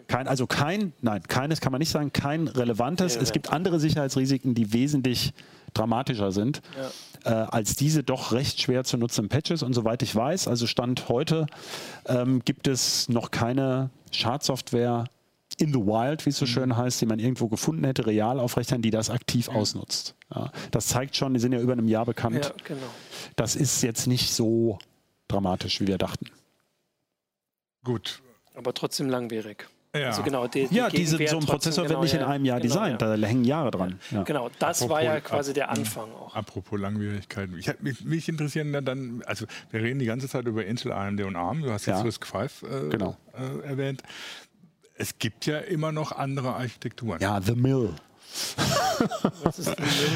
[SPEAKER 3] Kein, also kein, nein, keines kann man nicht sagen, kein relevantes. Ja, es gibt andere Sicherheitsrisiken, die wesentlich dramatischer sind ja. äh, als diese doch recht schwer zu nutzenden Patches. Und soweit ich weiß, also Stand heute, ähm, gibt es noch keine Schadsoftware in the wild, wie es so mhm. schön heißt, die man irgendwo gefunden hätte, real auf Rechnern, die das aktiv ja. ausnutzt. Ja, das zeigt schon, die sind ja über einem Jahr bekannt. Ja, genau. Das ist jetzt nicht so dramatisch, wie wir dachten.
[SPEAKER 2] Gut.
[SPEAKER 1] Aber trotzdem langwierig.
[SPEAKER 3] Ja, also genau, die, die ja diese, so ein Prozessor genau, wird nicht in einem Jahr genau, designt, ja. da hängen Jahre dran.
[SPEAKER 1] Ja. Genau, das apropos, war ja quasi der Anfang auch.
[SPEAKER 2] Apropos Langwierigkeiten. Ich, mich, mich interessieren dann, also wir reden die ganze Zeit über Intel, AMD und ARM, du hast jetzt RISC V äh, genau. äh, erwähnt. Es gibt ja immer noch andere Architekturen.
[SPEAKER 3] Ja, The Mill.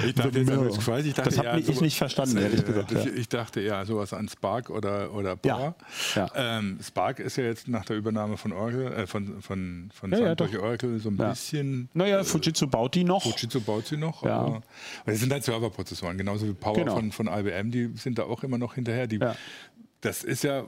[SPEAKER 2] Ich dachte jetzt an Quasi, ich dachte,
[SPEAKER 3] das habe ja, ich nicht verstanden,
[SPEAKER 2] das,
[SPEAKER 3] ehrlich gesagt.
[SPEAKER 2] Ja. Ich dachte ja sowas an Spark oder, oder Power. Ja. Ähm, Spark ist ja jetzt nach der Übernahme von Oracle, äh, von, von, von ja, durch Oracle so ein bisschen.
[SPEAKER 3] Naja, Fujitsu baut die noch.
[SPEAKER 2] Fujitsu baut sie noch. Ja. Aber, das sind halt Serverprozessoren, genauso wie Power genau. von, von IBM, die sind da auch immer noch hinterher. Die, Das ist ja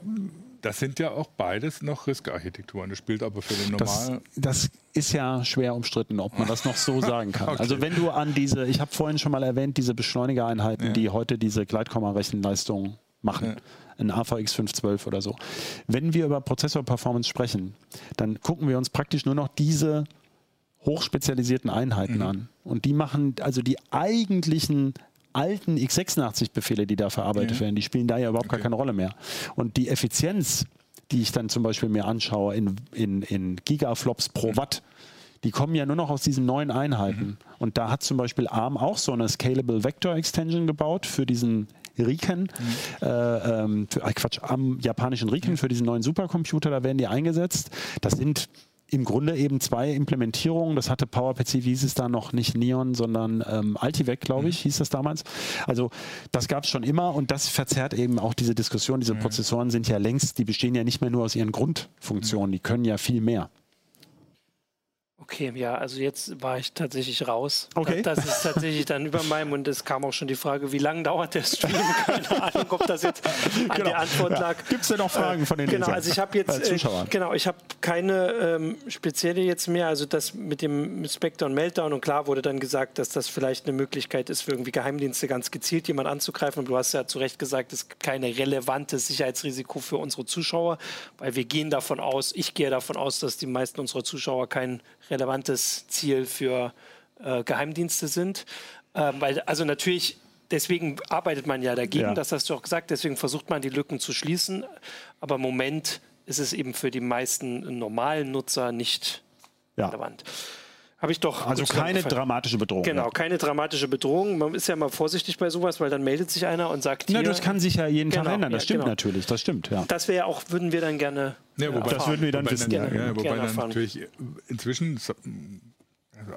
[SPEAKER 2] das sind ja auch beides noch RISC-Architekturen. Das spielt aber für den normalen.
[SPEAKER 3] Das, das, ist ja schwer umstritten, ob man das noch so sagen kann. okay. Also wenn du an diese, ich habe vorhin schon mal erwähnt, diese Beschleunigereinheiten, ja. die heute diese Gleitkomma-Rechenleistung machen. Ja. ein AVX 512 oder so. Wenn wir über Prozessor-Performance sprechen, dann gucken wir uns praktisch nur noch diese hochspezialisierten Einheiten mhm. an. Und die machen also die eigentlichen alten x86-Befehle, die da verarbeitet ja. werden, die spielen da ja überhaupt okay. gar keine Rolle mehr. Und die Effizienz, die ich dann zum Beispiel mir anschaue in, in, in Gigaflops pro mhm. Watt, die kommen ja nur noch aus diesen neuen Einheiten. Mhm. Und da hat zum Beispiel ARM auch so eine Scalable Vector Extension gebaut für diesen Riken, mhm. äh, ähm, für, äh, Quatsch, am japanischen Riken, mhm. für diesen neuen Supercomputer, da werden die eingesetzt. Das sind im Grunde eben zwei Implementierungen. Das hatte PowerPC, wie hieß es da noch, nicht Neon, sondern ähm, Altivec, glaube ich, mhm. hieß das damals. Also das gab es schon immer und das verzerrt eben auch diese Diskussion. Diese mhm. Prozessoren sind ja längst, die bestehen ja nicht mehr nur aus ihren Grundfunktionen, die können ja viel mehr.
[SPEAKER 1] Okay, ja, also jetzt war ich tatsächlich raus.
[SPEAKER 3] Okay.
[SPEAKER 1] Das ist tatsächlich dann über meinem und es kam auch schon die Frage, wie lange dauert der Stream? Keine Ahnung, ob das jetzt an genau. der Antwort lag. Ja.
[SPEAKER 3] Gibt es denn noch Fragen von den
[SPEAKER 1] Genau, Lesern? also ich habe jetzt äh, genau, ich habe keine ähm, spezielle jetzt mehr. Also das mit dem Spectre und Meltdown und klar wurde dann gesagt, dass das vielleicht eine Möglichkeit ist für irgendwie Geheimdienste ganz gezielt jemand anzugreifen. Und du hast ja zu Recht gesagt, es gibt keine relevante Sicherheitsrisiko für unsere Zuschauer, weil wir gehen davon aus, ich gehe davon aus, dass die meisten unserer Zuschauer kein relevantes Ziel für äh, Geheimdienste sind. Ähm, weil, also natürlich, deswegen arbeitet man ja dagegen, ja. das hast du auch gesagt, deswegen versucht man die Lücken zu schließen. Aber im Moment ist es eben für die meisten normalen Nutzer nicht ja. relevant. Habe ich doch.
[SPEAKER 3] Also keine dramatische Bedrohung.
[SPEAKER 1] Genau, keine dramatische Bedrohung. Man ist ja mal vorsichtig bei sowas, weil dann meldet sich einer und sagt.
[SPEAKER 3] Na, das kann sich ja jeden genau, Tag ändern. Das ja, stimmt genau. natürlich. Das stimmt, ja.
[SPEAKER 1] Das wäre auch, würden wir dann gerne.
[SPEAKER 3] Ja, wobei, das würden wir dann wissen.
[SPEAKER 2] Dann, ja, wobei dann natürlich inzwischen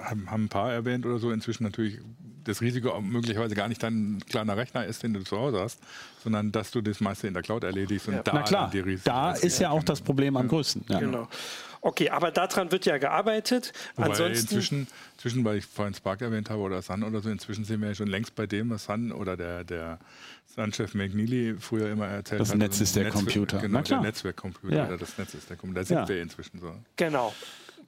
[SPEAKER 2] haben, haben ein paar erwähnt oder so, inzwischen natürlich das Risiko möglicherweise gar nicht dein kleiner Rechner ist, den du zu Hause hast, sondern dass du das meiste in der Cloud erledigst und
[SPEAKER 3] ja. da Na klar, die Risiken. Da ist ja auch das Problem am größten. Ja.
[SPEAKER 1] Genau. Okay, aber daran wird ja gearbeitet.
[SPEAKER 2] Wobei Ansonsten inzwischen, inzwischen, weil ich vorhin Spark erwähnt habe oder Sun oder so, inzwischen sind wir ja schon längst bei dem, was Sun oder der, der Sun-Chef McNeely früher immer erzählt
[SPEAKER 3] das
[SPEAKER 2] hat.
[SPEAKER 3] Das Netz ist der Netzwerk, Computer.
[SPEAKER 2] Genau, der Netzwerkcomputer ja. oder das Netz ist der Computer. Da sind ja. wir inzwischen so.
[SPEAKER 1] Genau.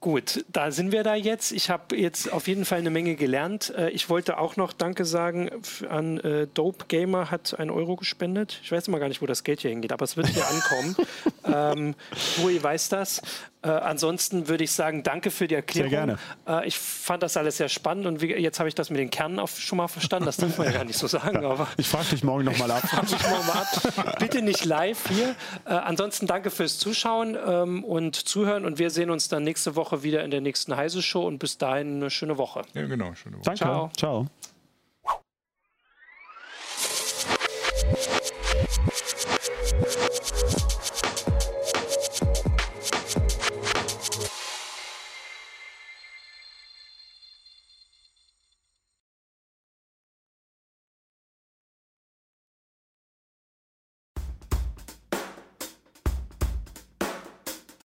[SPEAKER 1] Gut, da sind wir da jetzt. Ich habe jetzt auf jeden Fall eine Menge gelernt. Äh, ich wollte auch noch Danke sagen an äh, Dope Gamer, hat einen Euro gespendet. Ich weiß immer gar nicht, wo das Geld hier hingeht, aber es wird hier ankommen. ähm, Rui weiß das. Äh, ansonsten würde ich sagen, danke für die Erklärung.
[SPEAKER 3] Sehr gerne.
[SPEAKER 1] Äh, ich fand das alles sehr spannend und wie, jetzt habe ich das mit den Kernen auch schon mal verstanden. Das darf man ja gar nicht so sagen. Aber
[SPEAKER 3] ich frage dich morgen nochmal ab.
[SPEAKER 1] morgen mal ab. Bitte nicht live hier. Äh, ansonsten danke fürs Zuschauen ähm, und Zuhören und wir sehen uns dann nächste Woche wieder in der nächsten Heise Show und bis dahin eine schöne Woche.
[SPEAKER 2] Ja, genau. Schöne Woche.
[SPEAKER 3] Danke. Ciao. Ciao.